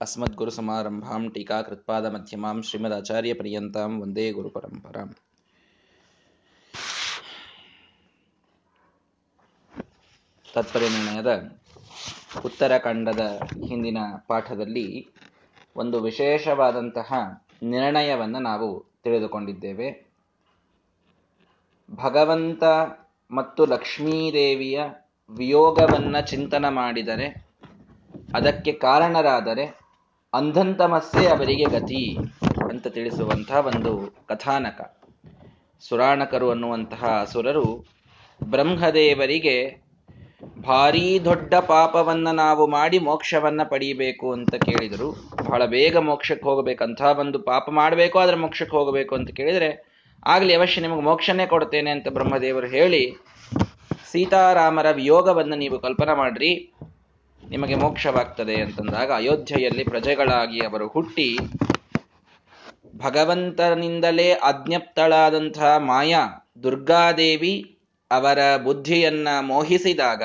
अस्मद्गुरुसमारम्भां टीकाकृत्पादमध्यमां श्रीमदाचार्यपर्यन्तां ವಂದೇ ಗುರುಪರಂಪರಾಂ ತಾತ್ಪರ್ಯ ನಿರ್ಣಯದ ಉತ್ತರಾಖಂಡದ ಹಿಂದಿನ ಪಾಠದಲ್ಲಿ ಒಂದು ವಿಶೇಷವಾದಂತಹ ನಿರ್ಣಯವನ್ನು ನಾವು ತಿಳಿದುಕೊಂಡಿದ್ದೇವೆ ಭಗವಂತ ಮತ್ತು ಲಕ್ಷ್ಮೀದೇವಿಯ ವಿಯೋಗವನ್ನ ಚಿಂತನ ಮಾಡಿದರೆ ಅದಕ್ಕೆ ಕಾರಣರಾದರೆ ಅಂಧಂತಮಸ್ಸೆ ಅವರಿಗೆ ಗತಿ ಅಂತ ತಿಳಿಸುವಂತಹ ಒಂದು ಕಥಾನಕ. ಸುರಾಣಕರು ಅನ್ನುವಂತಹ ಅಸುರರು ಬ್ರಹ್ಮದೇವರಿಗೆ ಭಾರೀ ದೊಡ್ಡ ಪಾಪವನ್ನ ನಾವು ಮಾಡಿ ಮೋಕ್ಷವನ್ನ ಪಡೀಬೇಕು ಅಂತ ಕೇಳಿದರು. ಬಹಳ ಬೇಗ ಮೋಕ್ಷಕ್ಕೆ ಹೋಗಬೇಕಂತ ಒಂದು ಪಾಪ ಮಾಡಬೇಕು, ಆದರೆ ಮೋಕ್ಷಕ್ಕೆ ಹೋಗಬೇಕು ಅಂತ ಕೇಳಿದರೆ, ಆಗಲಿ ಅವಶ್ಯ ನಿಮಗೆ ಮೋಕ್ಷನೇ ಕೊಡ್ತೇನೆ ಅಂತ ಬ್ರಹ್ಮದೇವರು ಹೇಳಿ, ಸೀತಾರಾಮರ ವಿಯೋಗವನ್ನು ನೀವು ಕಲ್ಪನೆ ಮಾಡ್ರಿ. ನಿಮಗೆ ಮೋಕ್ಷವಾಗ್ತದೆ ಅಂತಂದಾಗ ಅಯೋಧ್ಯೆಯಲ್ಲಿ ಪ್ರಜೆಗಳಾಗಿ ಅವರು ಹುಟ್ಟಿ ಭಗವಂತನಿಂದಲೇ ಅಜ್ಞಪ್ತಳಾದಂತಹ ಮಾಯಾ ದುರ್ಗಾದೇವಿ ಅವರ ಬುದ್ಧಿಯನ್ನ ಮೋಹಿಸಿದಾಗ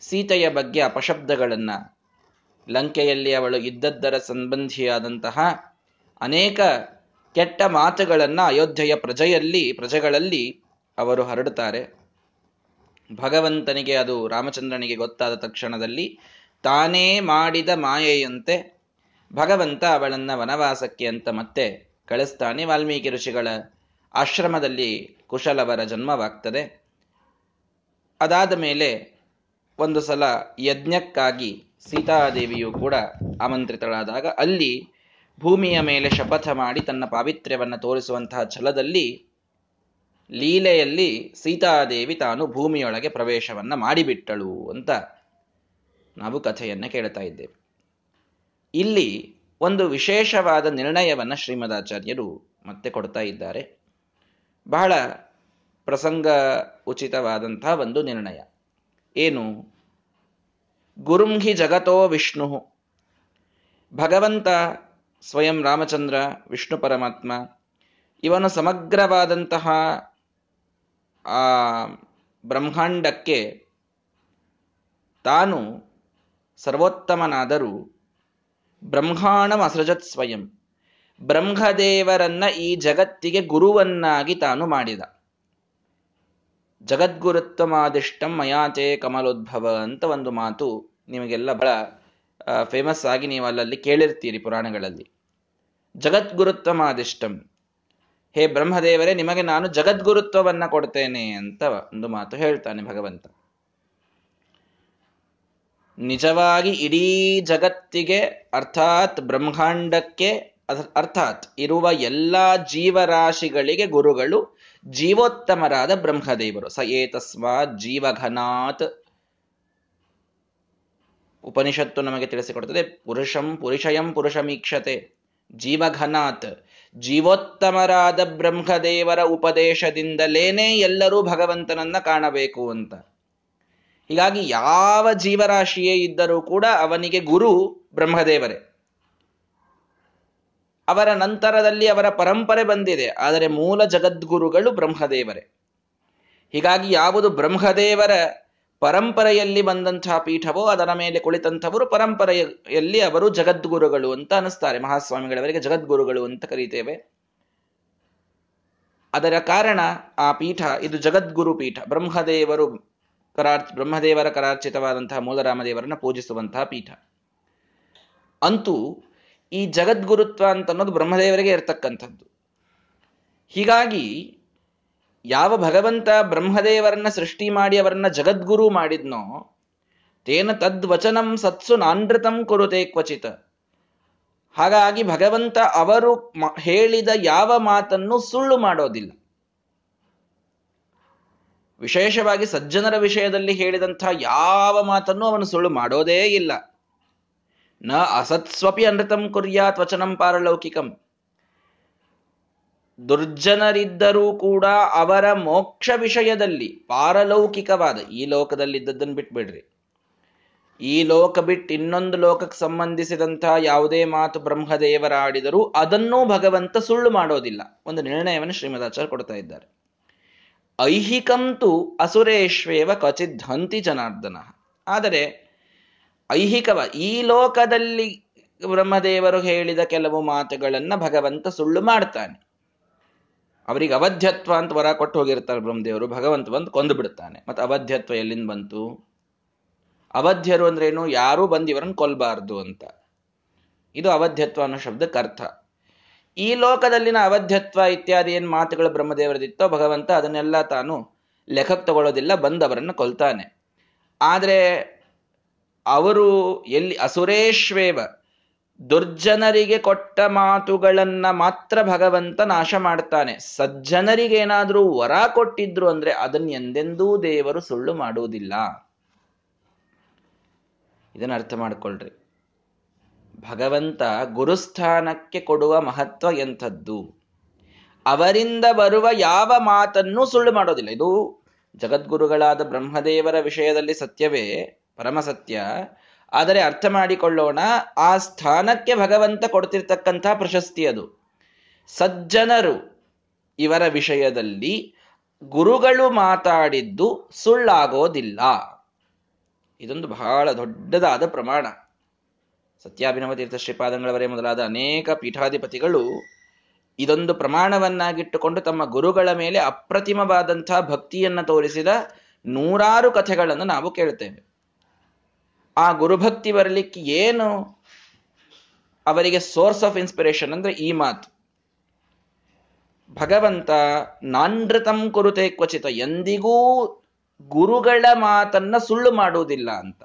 ಸೀತೆಯ ಬಗ್ಗೆ ಅಪಶಬ್ದಗಳನ್ನ ಲಂಕೆಯಲ್ಲಿ ಅವಳು ಇದ್ದದ್ದರ ಸಂಬಂಧಿಯಾದಂತಹ ಅನೇಕ ಕೆಟ್ಟ ಮಾತುಗಳನ್ನು ಅಯೋಧ್ಯೆಯ ಪ್ರಜೆಯಲ್ಲಿ, ಪ್ರಜೆಗಳಲ್ಲಿ ಅವರು ಹರಡುತ್ತಾರೆ. ಭಗವಂತನಿಗೆ ಅದು ರಾಮಚಂದ್ರನಿಗೆ ಗೊತ್ತಾದ ತಕ್ಷಣದಲ್ಲಿ ತಾನೇ ಮಾಡಿದ ಮಾಯೆಯಂತೆ ಭಗವಂತ ಅವಳನ್ನ ವನವಾಸಕ್ಕೆ ಅಂತ ಮತ್ತೆ ಕಳಿಸ್ತಾನೆ ವಾಲ್ಮೀಕಿ ಋಷಿಗಳ ಆಶ್ರಮದಲ್ಲಿ ಕುಶಲವರ ಜನ್ಮವಾಗ್ತದೆ. ಅದಾದ ಮೇಲೆ ಒಂದು ಸಲ ಯಜ್ಞಕ್ಕಾಗಿ ಸೀತಾದೇವಿಯು ಕೂಡ ಆಮಂತ್ರಿತಳಾದಾಗ ಅಲ್ಲಿ ಭೂಮಿಯ ಮೇಲೆ ಶಪಥ ಮಾಡಿ ತನ್ನ ಪಾವಿತ್ರ್ಯವನ್ನು ತೋರಿಸುವಂತಹ ಛಲದಲ್ಲಿ ಲೀಲೆಯಲ್ಲಿ ಸೀತಾದೇವಿ ತಾನು ಭೂಮಿಯೊಳಗೆ ಪ್ರವೇಶವನ್ನ ಮಾಡಿಬಿಟ್ಟಳು ಅಂತ ನಾವು ಕಥೆಯನ್ನು ಕೇಳ್ತಾ ಇದ್ದೇವೆ. ಇಲ್ಲಿ ಒಂದು ವಿಶೇಷವಾದ ನಿರ್ಣಯವನ್ನು ಶ್ರೀಮದಾಚಾರ್ಯರು ಮತ್ತೆ ಕೊಡ್ತಾ ಇದ್ದಾರೆ. ಬಹಳ ಪ್ರಸಂಗ ಉಚಿತವಾದಂತಹ ಒಂದು ನಿರ್ಣಯ. ಏನು? ಗುರುಂಹಿ ಜಗತೋ ವಿಷ್ಣು. ಭಗವಂತ ಸ್ವಯಂ ರಾಮಚಂದ್ರ, ವಿಷ್ಣು ಪರಮಾತ್ಮ, ಇವನು ಸಮಗ್ರವಾದಂತಹ ಆ ಬ್ರಹ್ಮಾಂಡಕ್ಕೆ ತಾನು ಸರ್ವೋತ್ತಮನಾದರೂ ಬ್ರಹ್ಮಾಣಂ ಅಸೃಜತ್ ಸ್ವಯಂ. ಬ್ರಹ್ಮದೇವರನ್ನ ಈ ಜಗತ್ತಿಗೆ ಗುರುವನ್ನಾಗಿ ತಾನು ಮಾಡಿದ. ಜಗದ್ಗುರುತ್ವಮಾದಿಷ್ಟಂ ಮಯಾಚೇ ಕಮಲೋದ್ಭವ ಅಂತ ಒಂದು ಮಾತು ನಿಮಗೆಲ್ಲ ಬಹಳ ಫೇಮಸ್ ಆಗಿ ನೀವು ಅಲ್ಲಲ್ಲಿ ಕೇಳಿರ್ತೀರಿ ಪುರಾಣಗಳಲ್ಲಿ. ಜಗದ್ಗುರುತ್ವಮಾದಿಷ್ಟಂ. ಹೇ ಬ್ರಹ್ಮದೇವರೇ, ನಿಮಗೆ ನಾನು ಜಗದ್ಗುರುತ್ವವನ್ನ ಕೊಡ್ತೇನೆ ಅಂತ ಒಂದು ಮಾತು ಹೇಳ್ತಾನೆ ಭಗವಂತ. ನಿಜವಾಗಿ ಇಡೀ ಜಗತ್ತಿಗೆ ಅರ್ಥಾತ್ ಬ್ರಹ್ಮಾಂಡಕ್ಕೆ ಅರ್ಥಾತ್ ಇರುವ ಎಲ್ಲ ಜೀವರಾಶಿಗಳಿಗೆ ಗುರುಗಳು ಜೀವೋತ್ತಮರಾದ ಬ್ರಹ್ಮದೇವರು. ಸ ಏತಸ್ಮಾತ್ ಜೀವಘನಾತ್. ಉಪನಿಷತ್ತು ನಮಗೆ ತಿಳಿಸಿಕೊಡುತ್ತದೆ ಪುರುಷಂ ಪುರುಷಯಂ ಪುರುಷಮೀಕ್ಷತೆ, ಜೀವಘನಾತ್. ಜೀವೋತ್ತಮರಾದ ಬ್ರಹ್ಮದೇವರ ಉಪದೇಶದಿಂದಲೇನೆ ಎಲ್ಲರೂ ಭಗವಂತನನ್ನ ಕಾಣಬೇಕು ಅಂತ. ಹೀಗಾಗಿ ಯಾವ ಜೀವರಾಶಿಯೇ ಇದ್ದರೂ ಕೂಡ ಅವನಿಗೆ ಗುರು ಬ್ರಹ್ಮದೇವರೇ. ಅವರ ನಂತರದಲ್ಲಿ ಅವರ ಪರಂಪರೆ ಬಂದಿದೆ, ಆದರೆ ಮೂಲ ಜಗದ್ಗುರುಗಳು ಬ್ರಹ್ಮದೇವರೇ. ಹೀಗಾಗಿ ಯಾವುದು ಬ್ರಹ್ಮದೇವರ ಪರಂಪರೆಯಲ್ಲಿ ಬಂದಂತಹ ಪೀಠವೋ ಅದರ ಮೇಲೆ ಕುಳಿತಂಥವರು ಪರಂಪರೆಯಲ್ಲಿ ಅವರು ಜಗದ್ಗುರುಗಳು ಅಂತ ಅನಿಸ್ತಾರೆ ಮಹಾಸ್ವಾಮಿಗಳವರಿಗೆ ಜಗದ್ಗುರುಗಳು ಅಂತ ಕರೀತೇವೆ. ಅದರ ಕಾರಣ ಆ ಪೀಠ, ಇದು ಜಗದ್ಗುರು ಪೀಠ. ಬ್ರಹ್ಮದೇವರು ಕರಾರ್, ಬ್ರಹ್ಮದೇವರ ಕರಾರ್ಚಿತವಾದಂತಹ ಮೂಲರಾಮದೇವರನ್ನ ಪೂಜಿಸುವಂತಹ ಪೀಠ. ಅಂತೂ ಈ ಜಗದ್ಗುರುತ್ವ ಅಂತ ಅನ್ನೋದು ಬ್ರಹ್ಮದೇವರಿಗೆ ಇರತಕ್ಕಂಥದ್ದು. ಹೀಗಾಗಿ ಯಾವ ಭಗವಂತ ಬ್ರಹ್ಮದೇವರನ್ನ ಸೃಷ್ಟಿ ಮಾಡಿ ಅವರನ್ನ ಜಗದ್ಗುರು ಮಾಡಿದ್ನೋ, ತೇನ ತದ್ವಚನಂ ಸತ್ಸು ನಾನೃತಂ ಕುರುತೆ ಕ್ವಚಿತ. ಹಾಗಾಗಿ ಭಗವಂತ ಅವರು ಹೇಳಿದ ಯಾವ ಮಾತನ್ನು ಸುಳ್ಳು ಮಾಡೋದಿಲ್ಲ. ವಿಶೇಷವಾಗಿ ಸಜ್ಜನರ ವಿಷಯದಲ್ಲಿ ಹೇಳಿದಂಥ ಯಾವ ಮಾತನ್ನು ಅವನು ಸುಳ್ಳು ಮಾಡೋದೇ ಇಲ್ಲ. ನ ಅಸತ್ಸ್ವಪಿ ಅನೃತಂ ಕುರ್ಯಾತ್ ವಚನಂ ಪಾರಲೌಕಿಕಂ. ದುರ್ಜನರಿದ್ದರೂ ಕೂಡ ಅವರ ಮೋಕ್ಷ ವಿಷಯದಲ್ಲಿ ಪಾರಲೌಕಿಕವಾದ ಈ ಲೋಕದಲ್ಲಿದ್ದದ್ದನ್ನು ಬಿಟ್ಬಿಡ್ರಿ. ಈ ಲೋಕ ಬಿಟ್ಟು ಇನ್ನೊಂದು ಲೋಕಕ್ಕೆ ಸಂಬಂಧಿಸಿದಂತಹ ಯಾವುದೇ ಮಾತು ಬ್ರಹ್ಮದೇವರ ಆಡಿದರೂ ಅದನ್ನೂ ಭಗವಂತ ಸುಳ್ಳು ಮಾಡೋದಿಲ್ಲ. ಒಂದು ನಿರ್ಣಯವನ್ನು ಶ್ರೀಮದಾಚಾರ್ಯ ಕೊಡ್ತಾ ಇದ್ದಾರೆ. ಐಹಿಕಂತೂ ಅಸುರೇಶ್ವೇವ ಕ್ವಚಿತ್ ಹಂತಿ ಜನಾರ್ದನ. ಆದರೆ ಐಹಿಕವ ಈ ಲೋಕದಲ್ಲಿ ಬ್ರಹ್ಮದೇವರು ಹೇಳಿದ ಕೆಲವು ಮಾತುಗಳನ್ನ ಭಗವಂತ ಸುಳ್ಳು ಮಾಡ್ತಾನೆ. ಅವರಿಗೆ ಅವಧ್ಯತ್ವ ಅಂತ ವರ ಕೊಟ್ಟು ಹೋಗಿರ್ತಾರೆ ಬ್ರಹ್ಮದೇವರು, ಭಗವಂತ ಬಂದು ಕೊಂದು ಬಿಡ್ತಾನೆ. ಮತ್ತೆ ಅವಧ್ಯತ್ವ ಎಲ್ಲಿಂದ ಬಂತು? ಅವಧ್ಯರು ಅಂದ್ರೇನು ಯಾರೂ ಬಂದು ಇವರನ್ನು ಕೊಲ್ಲಬಾರ್ದು ಅಂತ. ಇದು ಅವಧ್ಯತ್ವ ಅನ್ನೋ ಶಬ್ದಕ್ಕೆ ಅರ್ಥ. ಈ ಲೋಕದಲ್ಲಿನ ಅವಧ್ಯತ್ವ ಇತ್ಯಾದಿ ಏನು ಮಾತುಗಳು ಬ್ರಹ್ಮದೇವರದಿತ್ತೋ ಭಗವಂತ ಅದನ್ನೆಲ್ಲ ತಾನು ಲೆಖಕ್ಕೆ ತಗೊಳ್ಳೋದಿಲ್ಲ ಬಂದವರನ್ನು ಕೊಲ್ತಾನೆ. ಆದರೆ ಅವರು ಎಲ್ಲಿ ಅಸುರೇಶ್ವೇವ ದುರ್ಜನರಿಗೆ ಕೊಟ್ಟ ಮಾತುಗಳನ್ನ ಮಾತ್ರ ಭಗವಂತ ನಾಶ ಮಾಡ್ತಾನೆ. ಸಜ್ಜನರಿಗೆ ಏನಾದರೂ ವರ ಕೊಟ್ಟಿದ್ರು ಅಂದ್ರೆ ಅದನ್ನ ಎಂದೆಂದೂ ದೇವರು ಸುಳ್ಳು ಮಾಡುವುದಿಲ್ಲ. ಇದನ್ನ ಅರ್ಥ ಮಾಡ್ಕೊಳ್ರಿ. ಭಗವಂತ ಗುರುಸ್ಥಾನಕ್ಕೆ ಕೊಡುವ ಮಹತ್ವ ಎಂಥದ್ದು? ಅವರಿಂದ ಬರುವ ಯಾವ ಮಾತನ್ನು ಸುಳ್ಳು ಮಾಡೋದಿಲ್ಲ. ಇದು ಜಗದ್ಗುರುಗಳಾದ ಬ್ರಹ್ಮದೇವರ ವಿಷಯದಲ್ಲಿ ಸತ್ಯವೇ ಪರಮ ಸತ್ಯ ಆದರೆ ಅರ್ಥ ಮಾಡಿಕೊಳ್ಳೋಣ, ಆ ಸ್ಥಾನಕ್ಕೆ ಭಗವಂತ ಕೊಡ್ತಿರ್ತಕ್ಕಂಥ ಪ್ರಶಸ್ತಿ ಅದು. ಸಜ್ಜನರು ಇವರ ವಿಷಯದಲ್ಲಿ ಗುರುಗಳು ಮಾತಾಡಿದ್ದು ಸುಳ್ಳಾಗೋದಿಲ್ಲ. ಇದೊಂದು ಬಹಳ ದೊಡ್ಡದಾದ ಪ್ರಮಾಣ. ಸತ್ಯಾಭಿನವ ತೀರ್ಥ ಶ್ರೀಪಾದಂಗಳವರೇ ಮೊದಲಾದ ಅನೇಕ ಪೀಠಾಧಿಪತಿಗಳು ಇದೊಂದು ಪ್ರಮಾಣವನ್ನಾಗಿಟ್ಟುಕೊಂಡು ತಮ್ಮ ಗುರುಗಳ ಮೇಲೆ ಅಪ್ರತಿಮವಾದಂಥ ಭಕ್ತಿಯನ್ನು ತೋರಿಸಿದ ನೂರಾರು ಕಥೆಗಳನ್ನು ನಾವು ಕೇಳ್ತೇವೆ ಆ ಗುರುಭಕ್ತಿ ಬರಲಿಕ್ಕೆ ಏನು? ಅವರಿಗೆ ಸೋರ್ಸ್ ಆಫ್ ಇನ್ಸ್ಪಿರೇಷನ್ ಅಂದ್ರೆ ಈ ಮಾತು. ಭಗವಂತ, ನಾನೃತಂ ಕುರುತೆ ಕ್ವಚಿತ, ಎಂದಿಗೂ ಗುರುಗಳ ಮಾತನ್ನ ಸುಳ್ಳು ಮಾಡುವುದಿಲ್ಲ ಅಂತ.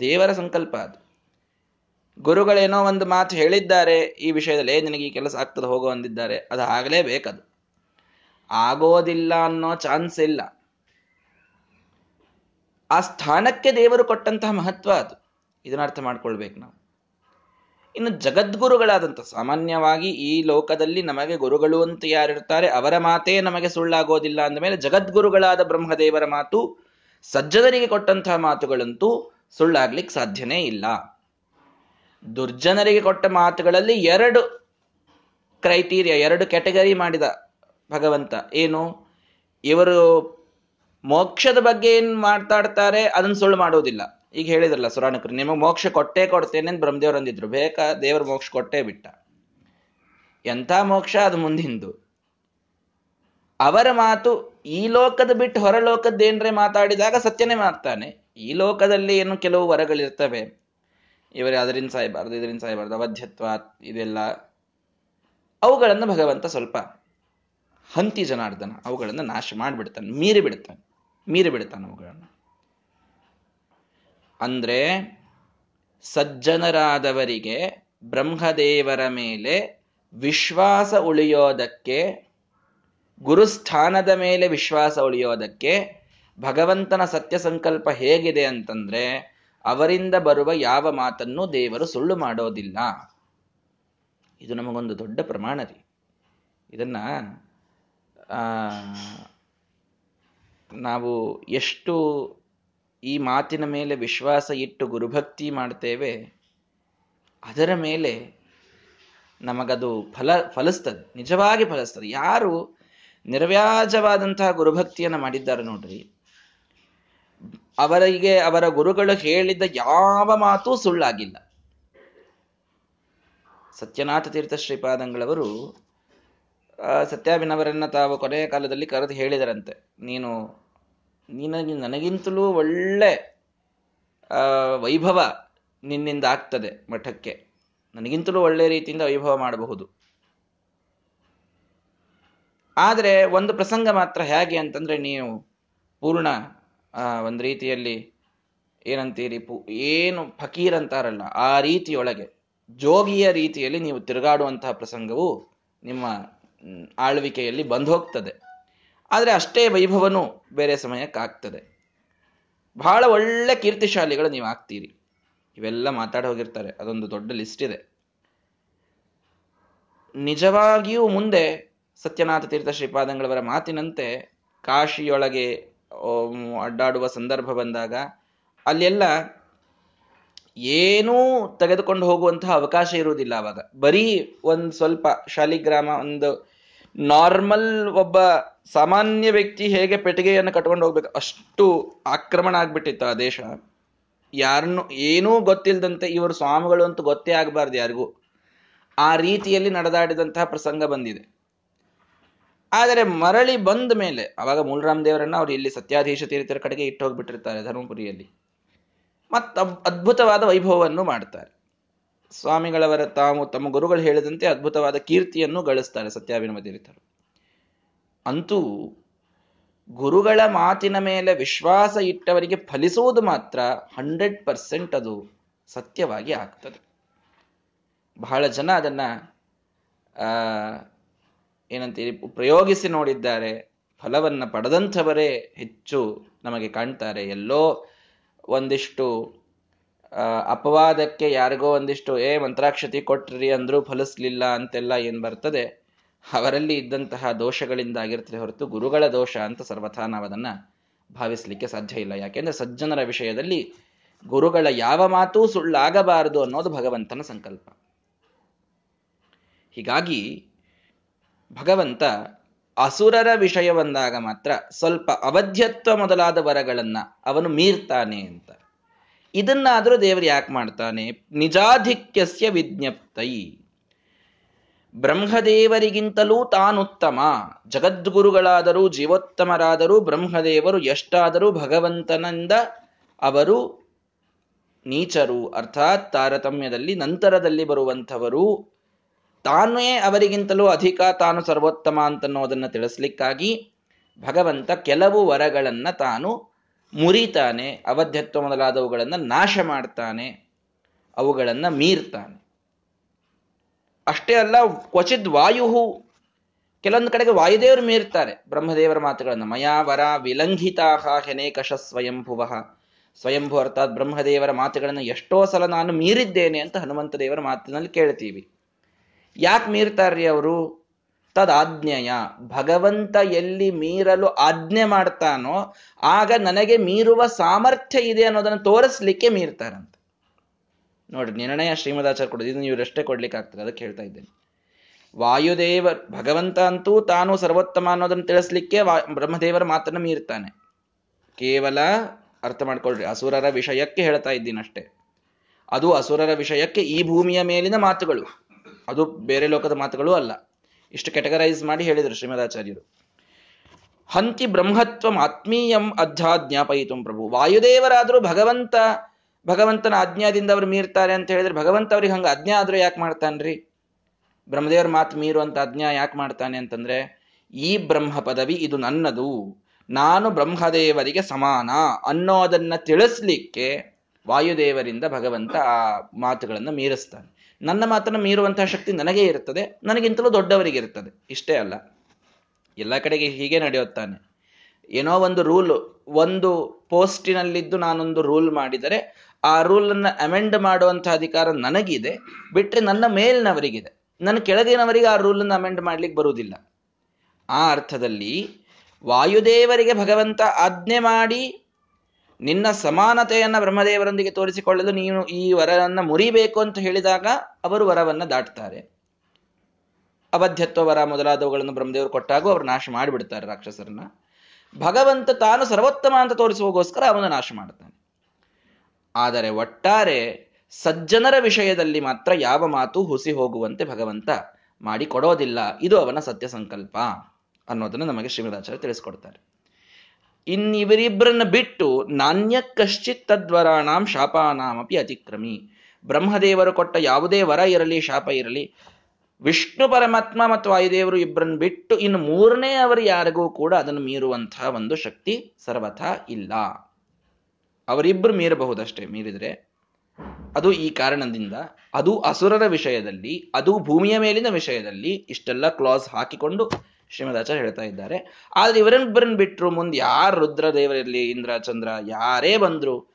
ದೇವರ ಸಂಕಲ್ಪ ಅದು. ಗುರುಗಳೇನೋ ಒಂದು ಮಾತು ಹೇಳಿದ್ದಾರೆ, ಈ ವಿಷಯದಲ್ಲಿ ನಿನಗೆ ಈ ಕೆಲಸ ಆಗ್ತದೆ, ಹೋಗೋ ಅಂದಿದ್ದಾರೆ, ಅದು ಆಗಲೇಬೇಕದು. ಆಗೋದಿಲ್ಲ ಅನ್ನೋ ಚಾನ್ಸ್ ಇಲ್ಲ. ಆ ಸ್ಥಾನಕ್ಕೆ ದೇವರು ಕೊಟ್ಟಂತಹ ಮಹತ್ವ ಅದು. ಇದನ್ನ ಅರ್ಥ ಮಾಡ್ಕೊಳ್ಬೇಕು ನಾವು. ಇನ್ನು ಜಗದ್ಗುರುಗಳಾದಂಥ ಸಾಮಾನ್ಯವಾಗಿ ಈ ಲೋಕದಲ್ಲಿ ನಮಗೆ ಗುರುಗಳು ಅಂತ ಯಾರಿರ್ತಾರೆ, ಅವರ ಮಾತೇ ನಮಗೆ ಸುಳ್ಳಾಗೋದಿಲ್ಲ ಅಂದ ಮೇಲೆ ಜಗದ್ಗುರುಗಳಾದ ಬ್ರಹ್ಮದೇವರ ಮಾತು, ಸಜ್ಜನರಿಗೆ ಕೊಟ್ಟಂತಹ ಮಾತುಗಳಂತೂ ಸುಳ್ಳಾಗ್ಲಿಕ್ಕೆ ಸಾಧ್ಯನೇ ಇಲ್ಲ. ದುರ್ಜನರಿಗೆ ಕೊಟ್ಟ ಮಾತುಗಳಲ್ಲಿ ಎರಡು ಕ್ರೈಟೀರಿಯಾ, ಎರಡು ಕ್ಯಾಟಗರಿ ಮಾಡಿದ ಭಗವಂತ. ಏನು? ಇವರು ಮೋಕ್ಷದ ಬಗ್ಗೆ ಏನ್ ಮಾತಾಡ್ತಾರೆ, ಅದನ್ನ ಸುಳ್ಳು ಮಾಡೋದಿಲ್ಲ. ಈಗ ಹೇಳಿದ್ರಲ್ಲ ಸುರಾಣಕರು ನಿಮಗೆ ಮೋಕ್ಷ ಕೊಟ್ಟೇ ಕೊಡ್ತೇನೆ ಅಂತ ಬ್ರಹ್ಮದೇವರು ಅಂದಿದ್ರು. ಬೇಕಾ ದೇವ್ರ ಮೋಕ್ಷ ಕೊಟ್ಟೇ ಬಿಟ್ಟ. ಎಂಥ ಮೋಕ್ಷ, ಅದು ಮುಂದಿಂದು. ಅವರ ಮಾತು ಈ ಲೋಕದ ಬಿಟ್ಟು ಹೊರ ಲೋಕದ್ದೇನ್ರೆ ಮಾತಾಡಿದಾಗ ಸತ್ಯನೇ ಮಾಡ್ತಾನೆ. ಈ ಲೋಕದಲ್ಲಿ ಏನು ಕೆಲವು ವರಗಳಿರ್ತವೆ. ಇವರೇ ಅದರಿಂದ ಸಾಯಬಾರ್ದು ಇದರಿಂದ ಸಾಯಬಾರ್ದು, ಅವಧ್ಯತ್ವ, ಇದೆಲ್ಲ. ಅವುಗಳನ್ನು ಭಗವಂತ ಸ್ವಲ್ಪ ಹಂತಿ ಜನಾರ್ದನ, ಅವುಗಳನ್ನು ನಾಶ ಮಾಡಿಬಿಡ್ತಾನೆ, ಮೀರಿ ಬಿಡ್ತಾನೆ. ಮೀರಿ ಬಿಡ್ತಾನೆ ಅವುಗಳನ್ನು ಅಂದ್ರೆ ಸಜ್ಜನರಾದವರಿಗೆ ಬ್ರಹ್ಮದೇವರ ಮೇಲೆ ವಿಶ್ವಾಸ ಉಳಿಯೋದಕ್ಕೆ, ಗುರುಸ್ಥಾನದ ಮೇಲೆ ವಿಶ್ವಾಸ ಉಳಿಯೋದಕ್ಕೆ ಭಗವಂತನ ಸತ್ಯ ಸಂಕಲ್ಪ ಹೇಗಿದೆ ಅಂತಂದ್ರೆ ಅವರಿಂದ ಬರುವ ಯಾವ ಮಾತನ್ನು ದೇವರು ಸುಳ್ಳು ಮಾಡೋದಿಲ್ಲ. ಇದು ನಮಗೊಂದು ದೊಡ್ಡ ಪ್ರಮಾಣ ರೀ. ಇದನ್ನ ನಾವು ಎಷ್ಟು ಈ ಮಾತಿನ ಮೇಲೆ ವಿಶ್ವಾಸ ಇಟ್ಟು ಗುರುಭಕ್ತಿ ಮಾಡ್ತೇವೆ, ಅದರ ಮೇಲೆ ನಮಗದು ಫಲ, ಫಲಿಸ್ತದೆ, ನಿಜವಾಗಿ ಫಲಿಸ್ತದೆ. ಯಾರು ನಿರ್ವ್ಯಾಜವಾದಂತಹ ಗುರುಭಕ್ತಿಯನ್ನು ಮಾಡಿದ್ದಾರೆ ನೋಡ್ರಿ, ಅವರಿಗೆ, ಅವರ ಗುರುಗಳು ಹೇಳಿದ ಯಾವ ಮಾತು ಸುಳ್ಳಾಗಿಲ್ಲ. ಸತ್ಯನಾಥ ತೀರ್ಥ ಶ್ರೀಪಾದಂಗಳವರು ಸತ್ಯಾಭಿನವರನ್ನ ತಾವು ಕೊನೆಯ ಕಾಲದಲ್ಲಿ ಕರೆದು ಹೇಳಿದರಂತೆ, ನೀನು ನಿನಗೆ, ನನಗಿಂತಲೂ ಒಳ್ಳೆ ವೈಭವ ನಿನ್ನಿಂದ ಆಗ್ತದೆ ಮಠಕ್ಕೆ. ನನಗಿಂತಲೂ ಒಳ್ಳೆ ರೀತಿಯಿಂದ ವೈಭವ ಮಾಡಬಹುದು. ಆದರೆ ಒಂದು ಪ್ರಸಂಗ ಮಾತ್ರ ಹೇಗೆ ಅಂತಂದ್ರೆ ನೀವು ಪೂರ್ಣ ಒಂದು ರೀತಿಯಲ್ಲಿ ಏನಂತೀರಿ, ಪು, ಏನು ಫಕೀರ್ ಅಂತಾರಲ್ಲ, ಆ ರೀತಿಯೊಳಗೆ, ಜೋಗಿಯ ರೀತಿಯಲ್ಲಿ ನೀವು ತಿರುಗಾಡುವಂತಹ ಪ್ರಸಂಗವು ನಿಮ್ಮ ಆಳ್ವಿಕೆಯಲ್ಲಿ ಬಂದು ಹೋಗ್ತದೆ. ಆದರೆ ಅಷ್ಟೇ ವೈಭವನೂ ಬೇರೆ ಸಮಯಕ್ಕಾಗ್ತದೆ. ಬಹಳ ಒಳ್ಳೆ ಕೀರ್ತಿಶಾಲಿಗಳು ನೀವು ಆಗ್ತೀರಿ. ಇವೆಲ್ಲ ಮಾತಾಡಿ ಹೋಗಿರ್ತಾರೆ. ಅದೊಂದು ದೊಡ್ಡ ಲಿಸ್ಟ್ ಇದೆ. ನಿಜವಾಗಿಯೂ ಮುಂದೆ ಸತ್ಯನಾಥ ತೀರ್ಥ ಶ್ರೀಪಾದಂಗಳವರ ಮಾತಿನಂತೆ ಕಾಶಿಯೊಳಗೆ ಅಡ್ಡಾಡುವ ಸಂದರ್ಭ ಬಂದಾಗ ಅಲ್ಲೆಲ್ಲ ಏನೂ ತೆಗೆದುಕೊಂಡು ಹೋಗುವಂತಹ ಅವಕಾಶ ಇರುವುದಿಲ್ಲ ಅವಾಗ. ಬರೀ ಒಂದು ಸ್ವಲ್ಪ ಶಾಲಿಗ್ರಾಮ, ಒಂದು ನಾರ್ಮಲ್ ಒಬ್ಬ ಸಾಮಾನ್ಯ ವ್ಯಕ್ತಿ ಹೇಗೆ ಪೆಟ್ಟಿಗೆಯನ್ನು ಕಟ್ಕೊಂಡು ಹೋಗ್ಬೇಕು? ಅಷ್ಟು ಆಕ್ರಮಣ ಆಗ್ಬಿಟ್ಟಿತ್ತು ಆ ದೇಶ. ಯಾರನ್ನು ಏನೂ ಗೊತ್ತಿಲ್ಲದಂತೆ ಇವರು ಸ್ವಾಮಿಗಳು ಅಂತೂ ಗೊತ್ತೇ ಆಗಬಾರ್ದು ಯಾರಿಗೂ. ಆ ರೀತಿಯಲ್ಲಿ ನಡೆದಾಡಿದಂತಹ ಪ್ರಸಂಗ ಬಂದಿದೆ. ಆದರೆ ಮರಳಿ ಬಂದ ಮೇಲೆ, ಅವಾಗ ಮೂಲರಾಮ್ ದೇವರನ್ನ ಅವರು ಇಲ್ಲಿ ಸತ್ಯಾಧೀಶ ತೀರ್ಥರ ಕಡೆಗೆ ಇಟ್ಟು ಹೋಗ್ಬಿಟ್ಟಿರ್ತಾರೆ ಧರ್ಮಪುರಿಯಲ್ಲಿ. ಮತ್ತ ಅದ್ಭುತವಾದ ವೈಭವವನ್ನು ಮಾಡ್ತಾರೆ. ಸ್ವಾಮಿಗಳವರ ತಾವು ತಮ್ಮ ಗುರುಗಳು ಹೇಳಿದಂತೆ ಅದ್ಭುತವಾದ ಕೀರ್ತಿಯನ್ನು ಗಳಿಸ್ತಾರೆ ಸತ್ಯಾಭಿನವ ತೀರ್ಥರು ಅಂತೂ ಗುರುಗಳ ಮಾತಿನ ಮೇಲೆ ವಿಶ್ವಾಸ ಇಟ್ಟವರಿಗೆ ಫಲಿಸುವುದು ಮಾತ್ರ ಹಂಡ್ರೆಡ್ ಪರ್ಸೆಂಟ್ ಅದು ಸತ್ಯವಾಗಿ ಆಗ್ತದೆ. ಬಹಳ ಜನ ಅದನ್ನ ಏನಂತೀರಿ, ಪ್ರಯೋಗಿಸಿ ನೋಡಿದ್ದಾರೆ. ಫಲವನ್ನ ಪಡೆದಂಥವರೇ ಹೆಚ್ಚು ನಮಗೆ ಕಾಣ್ತಾರೆ. ಎಲ್ಲೋ ಒಂದಿಷ್ಟು ಅಪವಾದಕ್ಕೆ ಯಾರಿಗೋ ಒಂದಿಷ್ಟು, ಏ, ಮಂತ್ರಾಕ್ಷತಿ ಕೊಟ್ರಿ ಅಂದ್ರೂ ಫಲಿಸ್ಲಿಲ್ಲ ಅಂತೆಲ್ಲ ಏನ್ ಬರ್ತದೆ? ಅವರಲ್ಲಿ ಇದ್ದಂತಹ ದೋಷಗಳಿಂದ ಆಗಿರ್ತದೆ ಹೊರತು ಗುರುಗಳ ದೋಷ ಅಂತ ಸರ್ವಥಾ ನಾವು ಅದನ್ನ ಭಾವಿಸ್ಲಿಕ್ಕೆ ಸಾಧ್ಯ ಇಲ್ಲ. ಯಾಕೆಂದ್ರೆ ಸಜ್ಜನರ ವಿಷಯದಲ್ಲಿ ಗುರುಗಳ ಯಾವ ಮಾತೂ ಸುಳ್ಳಾಗಬಾರದು ಅನ್ನೋದು ಭಗವಂತನ ಸಂಕಲ್ಪ. ಹೀಗಾಗಿ ಭಗವಂತ ಅಸುರರ ವಿಷಯ ಬಂದಾಗ ಮಾತ್ರ ಸ್ವಲ್ಪ ಅವಧ್ಯತ್ವ ಮೊದಲಾದ ವರಗಳನ್ನ ಅವನು ಮೀರ್ತಾನೆ ಅಂತ. ಇದನ್ನಾದರೂ ದೇವರು ಯಾಕೆ ಮಾಡ್ತಾನೆ? ನಿಜಾಧಿಕ್ಯಸ್ಯ ವಿಜ್ಞಪ್ತೈ. ಬ್ರಹ್ಮದೇವರಿಗಿಂತಲೂ ತಾನುತ್ತಮ. ಜಗದ್ಗುರುಗಳಾದರೂ, ಜೀವೋತ್ತಮರಾದರೂ, ಬ್ರಹ್ಮದೇವರು ಎಷ್ಟಾದರೂ ಭಗವಂತನಿಂದ ಅವರು ನೀಚರು. ಅರ್ಥಾತ್ ತಾರತಮ್ಯದಲ್ಲಿ, ನಂತರದಲ್ಲಿ ಬರುವಂಥವರು ತಾನೇ ಅವರಿಗಿಂತಲೂ ಅಧಿಕ, ತಾನು ಸರ್ವೋತ್ತಮ ಅಂತನ್ನೋದನ್ನು ತಿಳಿಸ್ಲಿಕ್ಕಾಗಿ ಭಗವಂತ ಕೆಲವು ವರಗಳನ್ನು ತಾನು ಮುರಿತಾನೆ, ಅವಧ್ಯತ್ವ ಮೊದಲಾದವುಗಳನ್ನು ನಾಶ ಮಾಡ್ತಾನೆ, ಅವುಗಳನ್ನು ಮೀರ್ತಾನೆ. ಅಷ್ಟೇ ಅಲ್ಲ, ಕ್ವಚಿತ್ ವಾಯು ಕೆಲವೊಂದು ಕಡೆಗೆ ವಾಯುದೇವರು ಮೀರ್ತಾರೆ. ಬ್ರಹ್ಮದೇವರ ಮಾತುಗಳನ್ನು ಮಯಾವರ ವಿಲಂಘಿತಾಹ ಹೆನೇಕಶ ಸ್ವಯಂಭುವ. ಸ್ವಯಂಭು ಅರ್ಥಾತ್ ಬ್ರಹ್ಮದೇವರ ಮಾತುಗಳನ್ನು ಎಷ್ಟೋ ಸಲ ನಾನು ಮೀರಿದ್ದೇನೆ ಅಂತ ಹನುಮಂತ ದೇವರ ಮಾತಿನಲ್ಲಿ ಕೇಳ್ತೀವಿ. ಯಾಕೆ ಮೀರ್ತಾರ್ರಿ ಅವರು? ತದಾಜ್ಞೆಯ. ಭಗವಂತ ಎಲ್ಲಿ ಮೀರಲು ಆಜ್ಞೆ ಮಾಡ್ತಾನೋ, ಆಗ ನನಗೆ ಮೀರುವ ಸಾಮರ್ಥ್ಯ ಇದೆ ಅನ್ನೋದನ್ನು ತೋರಿಸ್ಲಿಕ್ಕೆ ಮೀರ್ತಾರಂತೆ. ನೋಡ್ರಿ ನಿರ್ಣಯ ಶ್ರೀಮದಾಚಾರ್ಯ ಕೊಡೋದು. ಇದನ್ನು ಇವರಷ್ಟೇ ಕೊಡ್ಲಿಕ್ಕೆ ಆಗ್ತದೆ ಅದಕ್ಕೆ ಹೇಳ್ತಾ ಇದ್ದೇನೆ. ವಾಯುದೇವ, ಭಗವಂತ ಅಂತೂ ತಾನು ಸರ್ವೋತ್ತಮ ಅನ್ನೋದನ್ನು ತಿಳಿಸ್ಲಿಕ್ಕೆ ಬ್ರಹ್ಮದೇವರ ಮಾತನ್ನು ಮೀರ್ತಾನೆ. ಕೇವಲ, ಅರ್ಥ ಮಾಡ್ಕೊಳ್ರಿ, ಅಸುರರ ವಿಷಯಕ್ಕೆ ಹೇಳ್ತಾ ಇದ್ದೀನಿ ಅಷ್ಟೇ. ಅದು ಅಸುರರ ವಿಷಯಕ್ಕೆ ಈ ಭೂಮಿಯ ಮೇಲಿನ ಮಾತುಗಳು. ಅದು ಬೇರೆ ಲೋಕದ ಮಾತುಗಳು ಅಲ್ಲ. ಇಷ್ಟು ಕೆಟಗರೈಸ್ ಮಾಡಿ ಹೇಳಿದರು ಶ್ರೀಮದಾಚಾರ್ಯರು. ಹಂತಿ ಬ್ರಹ್ಮತ್ವಂ ಆತ್ಮೀಯಂ ಅಧ್ಯಾಜ್ಞಾಪಯಿತು ಪ್ರಭು. ವಾಯುದೇವರಾದರೂ ಭಗವಂತ, ಭಗವಂತನ ಆಜ್ಞಾದಿಂದ ಅವರು ಮೀರ್ತಾರೆ ಅಂತ ಹೇಳಿದ್ರೆ ಭಗವಂತ ಅವ್ರಿಗೆ ಹಂಗೆ ಅಜ್ಞಾ ಆದರೂ ಯಾಕೆ ಮಾಡ್ತಾನ್ರಿ? ಬ್ರಹ್ಮದೇವರ ಮಾತು ಮೀರುವಂತ ಅಜ್ಞಾ ಯಾಕೆ ಮಾಡ್ತಾನೆ ಅಂತಂದ್ರೆ, ಈ ಬ್ರಹ್ಮ ಪದವಿ ಇದು ನನ್ನದು. ನಾನು ಬ್ರಹ್ಮದೇವರಿಗೆ ಸಮಾನ ಅನ್ನೋದನ್ನ ತಿಳಿಸ್ಲಿಕ್ಕೆ ವಾಯುದೇವರಿಂದ ಭಗವಂತ ಆ ಮಾತುಗಳನ್ನು ಮೀರಿಸ್ತಾನೆ. ನನ್ನ ಮಾತನ್ನು ಮೀರುವಂತಹ ಶಕ್ತಿ ನನಗೆ ಇರುತ್ತದೆ, ನನಗಿಂತಲೂ ದೊಡ್ಡವರಿಗೆ ಇರುತ್ತದೆ ಇಷ್ಟೇ ಅಲ್ಲ, ಎಲ್ಲ ಕಡೆಗೆ ಹೀಗೆ ನಡೆಯುತ್ತಾನೆ. ಏನೋ ಒಂದು ರೂಲ್, ಒಂದು ಪೋಸ್ಟಿನಲ್ಲಿದ್ದು ನಾನೊಂದು ರೂಲ್ ಮಾಡಿದರೆ, ಆ ರೂಲನ್ನು ಅಮೆಂಡ್ ಮಾಡುವಂಥ ಅಧಿಕಾರ ನನಗಿದೆ ಬಿಟ್ಟರೆ ನನ್ನ ಮೇಲಿನವರಿಗಿದೆ. ನನ್ನ ಕೆಳಗಿನವರಿಗೆ ಆ ರೂಲನ್ನು ಅಮೆಂಡ್ ಮಾಡ್ಲಿಕ್ಕೆ ಬರುವುದಿಲ್ಲ. ಆ ಅರ್ಥದಲ್ಲಿ ವಾಯುದೇವರಿಗೆ ಭಗವಂತ ಆಜ್ಞೆ ಮಾಡಿ ನಿನ್ನ ಸಮಾನತೆಯನ್ನು ಬ್ರಹ್ಮದೇವರೊಂದಿಗೆ ತೋರಿಸಿಕೊಳ್ಳಲು ನೀನು ಈ ವರವನ್ನು ಮುರಿಬೇಕು ಅಂತ ಹೇಳಿದಾಗ ಅವರು ವರವನ್ನು ದಾಟ್ತಾರೆ. ಅವಧ್ಯತ್ವ ವರ ಮೊದಲಾದವುಗಳನ್ನು ಬ್ರಹ್ಮದೇವರು ಕೊಟ್ಟಾಗೂ ಅವರು ನಾಶ ಮಾಡಿಬಿಡ್ತಾರೆ ರಾಕ್ಷಸರನ್ನ. ಭಗವಂತ ತಾನು ಸರ್ವೋತ್ತಮ ಅಂತ ತೋರಿಸುವಗೋಸ್ಕರ ಅವನು ನಾಶ ಮಾಡ್ತಾನೆ. ಆದರೆ ಒಟ್ಟಾರೆ ಸಜ್ಜನರ ವಿಷಯದಲ್ಲಿ ಮಾತ್ರ ಯಾವ ಮಾತು ಹುಸಿ ಹೋಗುವಂತೆ ಭಗವಂತ ಮಾಡಿ ಕೊಡೋದಿಲ್ಲ ಇದು ಅವನ ಸತ್ಯ ಸಂಕಲ್ಪ ಅನ್ನೋದನ್ನು ನಮಗೆ ಶ್ರೀಮದಾಚಾರ್ಯ ತಿಳಿಸ್ಕೊಡ್ತಾರೆ. ಇನ್ನಿವರಿಬ್ಬರನ್ನ ಬಿಟ್ಟು ನಾಣ್ಯ ಕಶ್ಚಿತ್ ತದ್ವರಾಣಾಂ ಶಾಪಾನಾಮಪಿ ಅತಿಕ್ರಮಿ. ಬ್ರಹ್ಮದೇವರು ಕೊಟ್ಟ ಯಾವುದೇ ವರ ಇರಲಿ, ಶಾಪ ಇರಲಿ, ವಿಷ್ಣು ಪರಮಾತ್ಮ ಮತ್ತು ವಾಯುದೇವರು ಇಬ್ಬರನ್ನು ಬಿಟ್ಟು ಇನ್ನು ಮೂರನೇ ಅವರು ಯಾರಿಗೂ ಕೂಡ ಅದನ್ನು ಮೀರುವಂತಹ ಒಂದು ಶಕ್ತಿ ಸರ್ವಥ ಇಲ್ಲ. ಅವರಿಬ್ಬರು ಮೀರಬಹುದಷ್ಟೇ, ಮೀರಿದರೆ ಅದು ಈ ಕಾರಣದಿಂದ ಅದು ಅಸುರರ ವಿಷಯದಲ್ಲಿ, ಅದು ಭೂಮಿಯ ಮೇಲಿನ ವಿಷಯದಲ್ಲಿ ಇಷ್ಟೆಲ್ಲ ಕ್ಲಾಸ್ ಹಾಕಿಕೊಂಡು ಶ್ರೀಮದಾಚಾರ್ಯ ಹೇಳ್ತಾ ಇದ್ದಾರೆ. ಆದ್ರೆ ಇವರನ್ನ ಬಿಟ್ಟರು ಮುಂದೆ ಯಾರು ರುದ್ರದೇವರಿರಲಿ, ಇಂದ್ರ, ಚಂದ್ರ, ಯಾರೇ ಬಂದ್ರು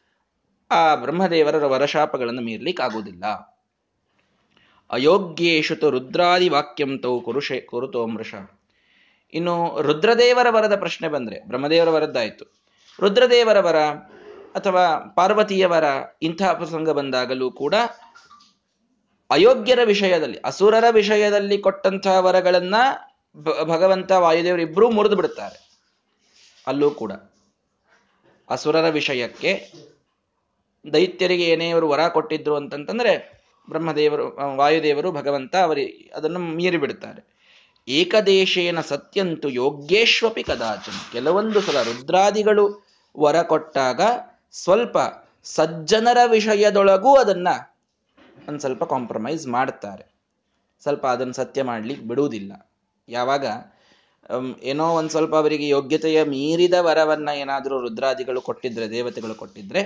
ಆ ಬ್ರಹ್ಮದೇವರ ವರಶಾಪಗಳನ್ನು ಮೀರ್ಲಿಕ್ಕೆ ಆಗುವುದಿಲ್ಲ. ಅಯೋಗ್ಯೇಶು ರುದ್ರಾದಿ ವಾಕ್ಯಂ ತೌ ಕುರುಷೆ ಕುರುತೋ ಮೃಷ. ಇನ್ನು ರುದ್ರದೇವರ ವರದ ಪ್ರಶ್ನೆ ಬಂದ್ರೆ, ಬ್ರಹ್ಮದೇವರ ವರದ್ದಾಯ್ತು. ರುದ್ರದೇವರ ವರ ಅಥವಾ ಪಾರ್ವತಿಯ ವರ ಇಂತಹ ಪ್ರಸಂಗ ಬಂದಾಗಲೂ ಕೂಡ ಅಯೋಗ್ಯರ ವಿಷಯದಲ್ಲಿ, ಅಸುರರ ವಿಷಯದಲ್ಲಿ ಕೊಟ್ಟಂತಹ ವರಗಳನ್ನ ಭಗವಂತ ವಾಯುದೇವರು ಇಬ್ಬರೂ ಮುರಿದು ಬಿಡುತ್ತಾರೆ ಅಲ್ಲೂ ಕೂಡ. ಅಸುರರ ವಿಷಯಕ್ಕೆ ದೈತ್ಯರಿಗೆ ಏನೇ ಇವರು ವರ ಕೊಟ್ಟಿದ್ರು ಅಂತಂತಂದ್ರೆ ಬ್ರಹ್ಮದೇವರು ವಾಯುದೇವರು, ಭಗವಂತ ಅವರಿ, ಅದನ್ನು ಮೀರಿ ಬಿಡುತ್ತಾರೆ ಏಕದೇಶೇನ ಸತ್ಯಂತು ಯೋಗ್ಯೇಶ್ವಪಿ ಕದಾಚನ. ಕೆಲವೊಂದು ಸಲ ರುದ್ರಾದಿಗಳು ವರ ಕೊಟ್ಟಾಗ ಸ್ವಲ್ಪ ಸಜ್ಜನರ ವಿಷಯದೊಳಗೂ ಅದನ್ನ ಒಂದು ಸ್ವಲ್ಪ ಕಾಂಪ್ರಮೈಸ್ ಮಾಡ್ತಾರೆ. ಸ್ವಲ್ಪ ಅದನ್ನು ಸತ್ಯ ಮಾಡ್ಲಿಕ್ಕೆ ಬಿಡುವುದಿಲ್ಲ. ಯಾವಾಗ? ಏನೋ ಒಂದು ಸ್ವಲ್ಪ ಅವರಿಗೆ ಯೋಗ್ಯತೆಯ ಮೀರಿದ ವರವನ್ನ ಏನಾದರೂ ರುದ್ರಾದಿಗಳು ಕೊಟ್ಟಿದ್ರೆ, ದೇವತೆಗಳು ಕೊಟ್ಟಿದ್ರೆ,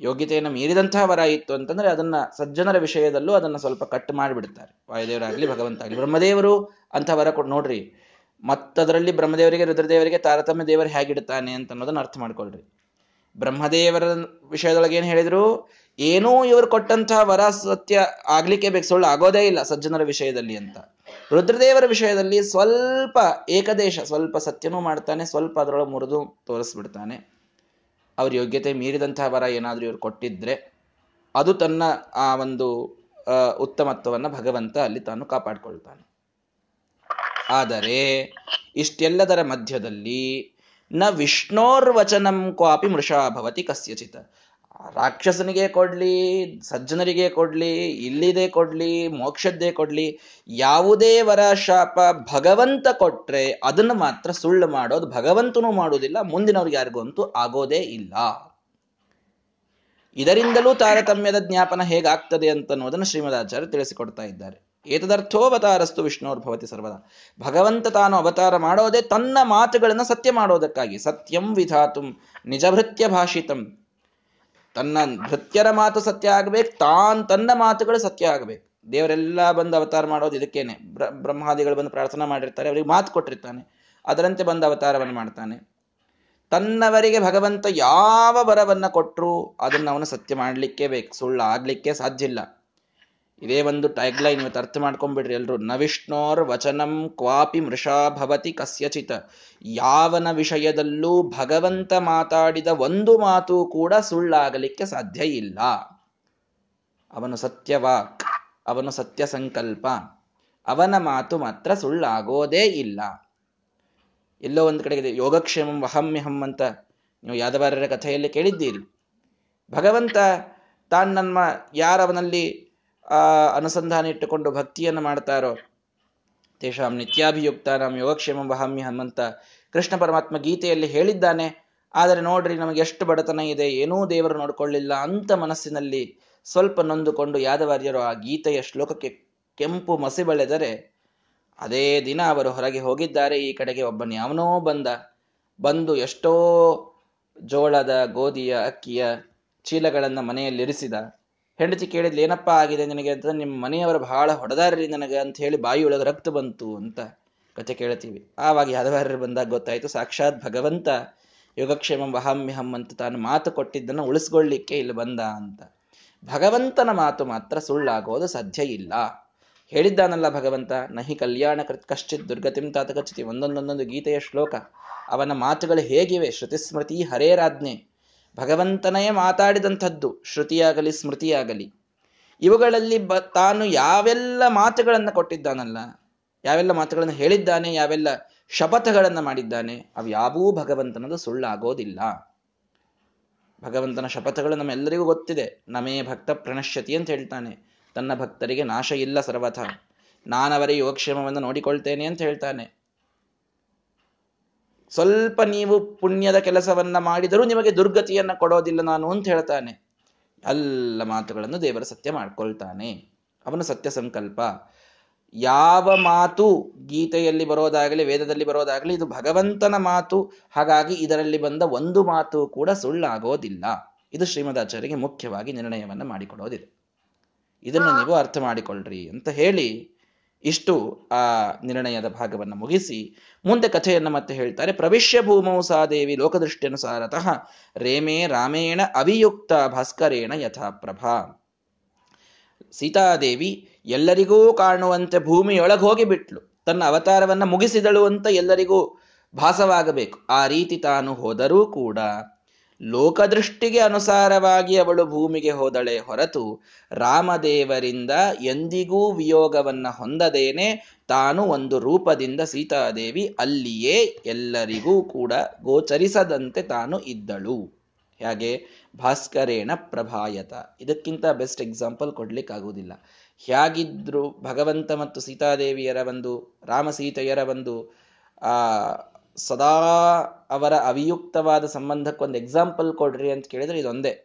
ಯೋಗ್ಯತೆಯನ್ನು ಮೀರಿದಂತಹ ವರ ಇತ್ತು ಅಂತಂದ್ರೆ ಅದನ್ನ ಸಜ್ಜನರ ವಿಷಯದಲ್ಲೂ ಅದನ್ನ ಸ್ವಲ್ಪ ಕಟ್ ಮಾಡಿಬಿಡ್ತಾರೆ. ವಾಯುದೇವರಾಗ್ಲಿ ಭಗವಂತ ಆಗಲಿ ಬ್ರಹ್ಮದೇವರು ಅಂತ ವರ ಕೊಟ್ಟು ನೋಡ್ರಿ, ಮತ್ತದರಲ್ಲಿ ಬ್ರಹ್ಮದೇವರಿಗೆ, ರುದ್ರದೇವರಿಗೆ ತಾರತಮ್ಯ ದೇವರು ಹೇಗಿಡ್ತಾನೆ ಅಂತ ಅನ್ನೋದನ್ನ ಅರ್ಥ ಮಾಡ್ಕೊಳ್ರಿ. ಬ್ರಹ್ಮದೇವರ ವಿಷಯದೊಳಗೆ ಏನು ಹೇಳಿದ್ರು? ಏನೂ ಇವರು ಕೊಟ್ಟಂತಹ ವರ ಸತ್ಯ ಆಗ್ಲಿಕ್ಕೆ ಬೇಕು, ಸುಳ್ಳು ಆಗೋದೇ ಇಲ್ಲ ಸಜ್ಜನರ ವಿಷಯದಲ್ಲಿ ಅಂತ. ರುದ್ರದೇವರ ವಿಷಯದಲ್ಲಿ ಸ್ವಲ್ಪ ಏಕದೇಶ, ಸ್ವಲ್ಪ ಸತ್ಯನೂ ಮಾಡ್ತಾನೆ, ಸ್ವಲ್ಪ ಅದರೊಳಗೆ ಮುರಿದು ತೋರಿಸ್ಬಿಡ್ತಾನೆ. ಅವ್ರ ಯೋಗ್ಯತೆ ಮೀರಿದಂತಹ ವರ ಏನಾದರೂ ಇವರು ಕೊಟ್ಟಿದ್ರೆ ಅದು ತನ್ನ ಆ ಒಂದು ಉತ್ತಮತ್ವವನ್ನು ಭಗವಂತ ಅಲ್ಲಿ ತಾನು ಕಾಪಾಡಿಕೊಳ್ತಾನೆ. ಆದರೆ ಇಷ್ಟೆಲ್ಲದರ ಮಧ್ಯದಲ್ಲಿ ನ ವಿಷ್ಣೋರ್ವಚನಂ ಕ್ವಾಪಿ ಮೃಷಾ ಭವತಿ ಕಸ್ಯಚಿತ. ರಾಕ್ಷಸನಿಗೆ ಕೊಡ್ಲಿ, ಸಜ್ಜನರಿಗೆ ಕೊಡ್ಲಿ, ಇಲ್ಲಿದೆ ಕೊಡ್ಲಿ, ಮೋಕ್ಷದ್ದೇ ಕೊಡ್ಲಿ, ಯಾವುದೇ ವರ ಶಾಪ ಭಗವಂತ ಕೊಟ್ರೆ ಅದನ್ನು ಮಾತ್ರ ಸುಳ್ಳು ಮಾಡೋದು, ಭಗವಂತನೂ ಮಾಡುವುದಿಲ್ಲ ಮುಂದಿನವ್ರಿಗೆ ಯಾರಿಗೂ ಅಂತೂ ಆಗೋದೇ ಇಲ್ಲ. ಇದರಿಂದಲೂ ತಾರತಮ್ಯದ ಜ್ಞಾಪನ ಹೇಗಾಗ್ತದೆ ಅಂತನ್ನುವುದನ್ನು ಶ್ರೀಮದ್ ಶ್ರೀಮದಾಚಾರ್ಯ ತಿಳಿಸಿಕೊಡ್ತಾ ಇದ್ದಾರೆ. ಏತದರ್ಥೋವತಾರಸ್ತು ವಿಷ್ಣೋರ್ಭವತಿ ಸರ್ವದ. ಭಗವಂತ ತಾನು ಅವತಾರ ಮಾಡೋದೇ ತನ್ನ ಮಾತುಗಳನ್ನು ಸತ್ಯ ಮಾಡೋದಕ್ಕಾಗಿ. ಸತ್ಯಂ ವಿಧಾತುಂ ನಿಜಭೃತ್ಯ ಭಾಷಿತಂ. ತನ್ನ ಭೃತ್ಯರ ಮಾತು ಸತ್ಯ ಆಗಬೇಕು, ತಾನ್ ತನ್ನ ಮಾತುಗಳು ಸತ್ಯ ಆಗ್ಬೇಕು. ದೇವರೆಲ್ಲ ಬಂದು ಅವತಾರ ಮಾಡೋದು ಇದಕ್ಕೇನೆ. ಬ್ರಹ್ಮಾದಿಗಳು ಬಂದು ಪ್ರಾರ್ಥನಾ ಮಾಡಿರ್ತಾರೆ, ಅವರಿಗೆ ಮಾತು ಕೊಟ್ಟಿರ್ತಾನೆ. ಅದರಂತೆ ಬಂದು ಅವತಾರವನ್ನು ಮಾಡ್ತಾನೆ. ತನ್ನವರಿಗೆ ಭಗವಂತ ಯಾವ ವರವನ್ನ ಕೊಟ್ಟರು ಅದನ್ನು ಅವನು ಸತ್ಯ ಮಾಡಲಿಕ್ಕೆ ಬೇಕು. ಸುಳ್ಳು ಆಗಲಿಕ್ಕೆ ಸಾಧ್ಯ ಇಲ್ಲ. ಇದೇ ಒಂದು ಟ್ಯಾಗ್ಲೈನ್ ಇವತ್ತು ಅರ್ಥ ಮಾಡ್ಕೊಂಬಿಡ್ರಿ ಎಲ್ಲರೂ ನ ವಿಷ್ಣೋರ್ ವಚನಂ ಕ್ವಾಪಿ ಮೃಷಾ ಭವತಿ ಕಸ್ಯಚಿತ. ಯಾವನ ವಿಷಯದಲ್ಲೂ ಭಗವಂತ ಮಾತಾಡಿದ ಒಂದು ಮಾತು ಕೂಡ ಸುಳ್ಳಾಗಲಿಕ್ಕೆ ಸಾಧ್ಯ ಇಲ್ಲ. ಅವನು ಸತ್ಯವಾಕ್, ಅವನು ಸತ್ಯ ಸಂಕಲ್ಪ, ಅವನ ಮಾತು ಮಾತ್ರ ಸುಳ್ಳಾಗೋದೇ ಇಲ್ಲ. ಎಲ್ಲೋ ಒಂದು ಕಡೆಗೆ ಯೋಗಕ್ಷೇಮಂ ವಹಮ್ಯಹಂ ಅಂತ ನೀವು ಯಾದವಾರರ ಕಥೆಯಲ್ಲಿ ಕೇಳಿದ್ದೀರಿ. ಭಗವಂತ ತಾನು ನಮ್ಮ ಯಾರವನಲ್ಲಿ ಅನುಸಂಧಾನ ಇಟ್ಟುಕೊಂಡು ಭಕ್ತಿಯನ್ನು ಮಾಡ್ತಾರೋ? ತೇಷಾಂ ನಿತ್ಯಾಭಿಯುಕ್ತ ನಮ್ಮ ಯೋಗಕ್ಷೇಮ ವಹಾಮ್ಯ ಹನುಮಂತ ಕೃಷ್ಣ ಪರಮಾತ್ಮ ಗೀತೆಯಲ್ಲಿ ಹೇಳಿದ್ದಾನೆ. ಆದರೆ ನೋಡ್ರಿ, ನಮಗೆ ಎಷ್ಟು ಬಡತನ ಇದೆ, ಏನೂ ದೇವರು ನೋಡ್ಕೊಳ್ಳಿಲ್ಲ ಅಂತ ಮನಸ್ಸಿನಲ್ಲಿ ಸ್ವಲ್ಪ ನೊಂದುಕೊಂಡು ಯಾದವಾರ್ಯರು ಆ ಗೀತೆಯ ಶ್ಲೋಕಕ್ಕೆ ಕೆಂಪು ಮಸಿ ಬಳೆದರೆ, ಅದೇ ದಿನ ಅವರು ಹೊರಗೆ ಹೋಗಿದ್ದಾರೆ, ಈ ಕಡೆಗೆ ಒಬ್ಬನ ಯಾವನೋ ಬಂದ. ಬಂದು ಎಷ್ಟೋ ಜೋಳದ ಗೋಧಿಯ ಅಕ್ಕಿಯ ಚೀಲಗಳನ್ನು ಮನೆಯಲ್ಲಿರಿಸಿದ. ಹೆಂಡತಿ ಕೇಳಿದ್ಲು, ಏನಪ್ಪ ಆಗಿದೆ ನಿನಗೆ ಅಂತ, ನಿಮ್ಮ ಮನೆಯವರು ಬಹಳ ಹೊಡೆದಾರ್ರಿ ನನಗೆ ಅಂತ ಹೇಳಿ ಬಾಯಿ ಒಳಗೆ ರಕ್ತ ಬಂತು ಅಂತ ಕತೆ ಕೇಳ್ತೀವಿ. ಆವಾಗ ಯಾದವಾರ್ಯರು ಬಂದಾಗ ಗೊತ್ತಾಯ್ತು, ಸಾಕ್ಷಾತ್ ಭಗವಂತ ಯೋಗಕ್ಷೇಮ ವಹಾಮ್ಯಹಂ ಅಂತ ತಾನು ಮಾತು ಕೊಟ್ಟಿದ್ದನ್ನು ಉಳಿಸ್ಕೊಳ್ಳಿಕ್ಕೆ ಇಲ್ಲಿ ಬಂದ ಅಂತ. ಭಗವಂತನ ಮಾತು ಮಾತ್ರ ಸುಳ್ಳಾಗೋದು ಸಾಧ್ಯ ಇಲ್ಲ. ಹೇಳಿದ್ದಾನಲ್ಲ ಭಗವಂತ, ನಹಿ ಕಲ್ಯಾಣ ಕೃತ್ ಕಶ್ಚಿತ್ ದುರ್ಗತಿಂ ತಾತಕಚ್ಚಿತಿ ಒಂದೊಂದೊಂದೊಂದು ಗೀತೆಯ ಶ್ಲೋಕ. ಅವನ ಮಾತುಗಳು ಹೇಗಿವೆ? ಶ್ರುತಿಸ್ಮೃತಿ ಹರೇರಾಜ್ಞೆ ಭಗವಂತನೇ ಮಾತಾಡಿದಂಥದ್ದು, ಶ್ರುತಿಯಾಗಲಿ, ಸ್ಮೃತಿಯಾಗಲಿ. ಇವುಗಳಲ್ಲಿ ಬ, ತಾನು ಯಾವೆಲ್ಲ ಮಾತುಗಳನ್ನು ಕೊಟ್ಟಿದ್ದಾನಲ್ಲ, ಯಾವೆಲ್ಲ ಮಾತುಗಳನ್ನು ಹೇಳಿದ್ದಾನೆ, ಯಾವೆಲ್ಲ ಶಪಥಗಳನ್ನು ಮಾಡಿದ್ದಾನೆ, ಅವು ಯಾವೂ ಭಗವಂತನದು ಸುಳ್ಳಾಗೋದಿಲ್ಲ. ಭಗವಂತನ ಶಪಥಗಳು ನಮ್ಮೆಲ್ಲರಿಗೂ ಗೊತ್ತಿದೆ. ನಮೇ ಭಕ್ತ ಪ್ರಣಶ್ಯತಿ ಅಂತ ಹೇಳ್ತಾನೆ. ತನ್ನ ಭಕ್ತರಿಗೆ ನಾಶ ಇಲ್ಲ ಸರ್ವಥ. ನಾನವರೇ ಯೋಗಕ್ಷೇಮವನ್ನು ನೋಡಿಕೊಳ್ತೇನೆ ಅಂತ ಹೇಳ್ತಾನೆ. ಸ್ವಲ್ಪ ನೀವು ಪುಣ್ಯದ ಕೆಲಸವನ್ನ ಮಾಡಿದರೂ ನಿಮಗೆ ದುರ್ಗತಿಯನ್ನ ಕೊಡೋದಿಲ್ಲ ನಾನು ಅಂತ ಹೇಳ್ತಾನೆ. ಎಲ್ಲ ಮಾತುಗಳನ್ನು ದೇವರ ಸತ್ಯ ಮಾಡ್ಕೊಳ್ತಾನೆ. ಅವನ ಸತ್ಯ ಸಂಕಲ್ಪ. ಯಾವ ಮಾತು ಗೀತೆಯಲ್ಲಿ ಬರೋದಾಗಲಿ ವೇದದಲ್ಲಿ ಬರೋದಾಗಲಿ ಇದು ಭಗವಂತನ ಮಾತು. ಹಾಗಾಗಿ ಇದರಲ್ಲಿ ಬಂದ ಒಂದು ಮಾತು ಕೂಡ ಸುಳ್ಳಾಗೋದಿಲ್ಲ. ಇದು ಶ್ರೀಮದಾಚಾರ್ಯಗೆ ಮುಖ್ಯವಾಗಿ ನಿರ್ಣಯವನ್ನ ಮಾಡಿಕೊಡೋದಿದೆ. ಇದನ್ನು ನೀವು ಅರ್ಥ ಮಾಡಿಕೊಳ್ಳ್ರಿ ಅಂತ ಹೇಳಿ ಇಷ್ಟು ಆ ನಿರ್ಣಯದ ಭಾಗವನ್ನು ಮುಗಿಸಿ ಮುಂದೆ ಕಥೆಯನ್ನು ಮತ್ತೆ ಹೇಳ್ತಾರೆ ಪ್ರವಿಶ್ಯ ಭೂಮೌ ಸಾದೇವಿ ಲೋಕದೃಷ್ಟ್ಯನುಸಾರತಃ ರೇಮೇ ರಾಮೇಣ ಅವಿಯುಕ್ತ ಭಾಸ್ಕರೇಣ ಯಥಾಪ್ರಭಾ. ಸೀತಾದೇವಿ ಎಲ್ಲರಿಗೂ ಕಾಣುವಂತೆ ಭೂಮಿಯೊಳಗೆ ಹೋಗಿ ಬಿಟ್ಲು. ತನ್ನ ಅವತಾರವನ್ನ ಮುಗಿಸಿದಳು ಅಂತ ಎಲ್ಲರಿಗೂ ಭಾಸವಾಗಬೇಕು. ಆ ರೀತಿ ತಾನು ಹೋದರೂ ಕೂಡ ಲೋಕದೃಷ್ಟಿಗೆ ಅನುಸಾರವಾಗಿ ಅವಳು ಭೂಮಿಗೆ ಹೋದಳೆ ಹೊರತು ರಾಮದೇವರಿಂದ ಎಂದಿಗೂ ವಿಯೋಗವನ್ನ ಹೊಂದದೇನೆ ತಾನು ಒಂದು ರೂಪದಿಂದ ಸೀತಾದೇವಿ ಅಲ್ಲಿಯೇ ಎಲ್ಲರಿಗೂ ಕೂಡ ಗೋಚರಿಸದಂತೆ ತಾನು ಇದ್ದಳು. ಹೇಗೆ? ಭಾಸ್ಕರೇಣ ಪ್ರಭಾಯತ. ಇದಕ್ಕಿಂತ ಬೆಸ್ಟ್ ಎಕ್ಸಾಂಪಲ್ ಕೊಡ್ಲಿಕ್ಕಾಗುವುದಿಲ್ಲ. ಹೇಗಿದ್ರು ಭಗವಂತ ಮತ್ತು ಸೀತಾದೇವಿಯರ ಒಂದು ರಾಮ ಸೀತೆಯರ ಒಂದು ಸದಾ ಅವರ ಅವಿಯುಕ್ತವಾದ ಸಂಬಂಧಕ್ಕೊಂದು ಎಕ್ಸಾಂಪಲ್ ಕೊಡ್ರಿ ಅಂತ ಕೇಳಿದ್ರೆ ಇದೊಂದೇ.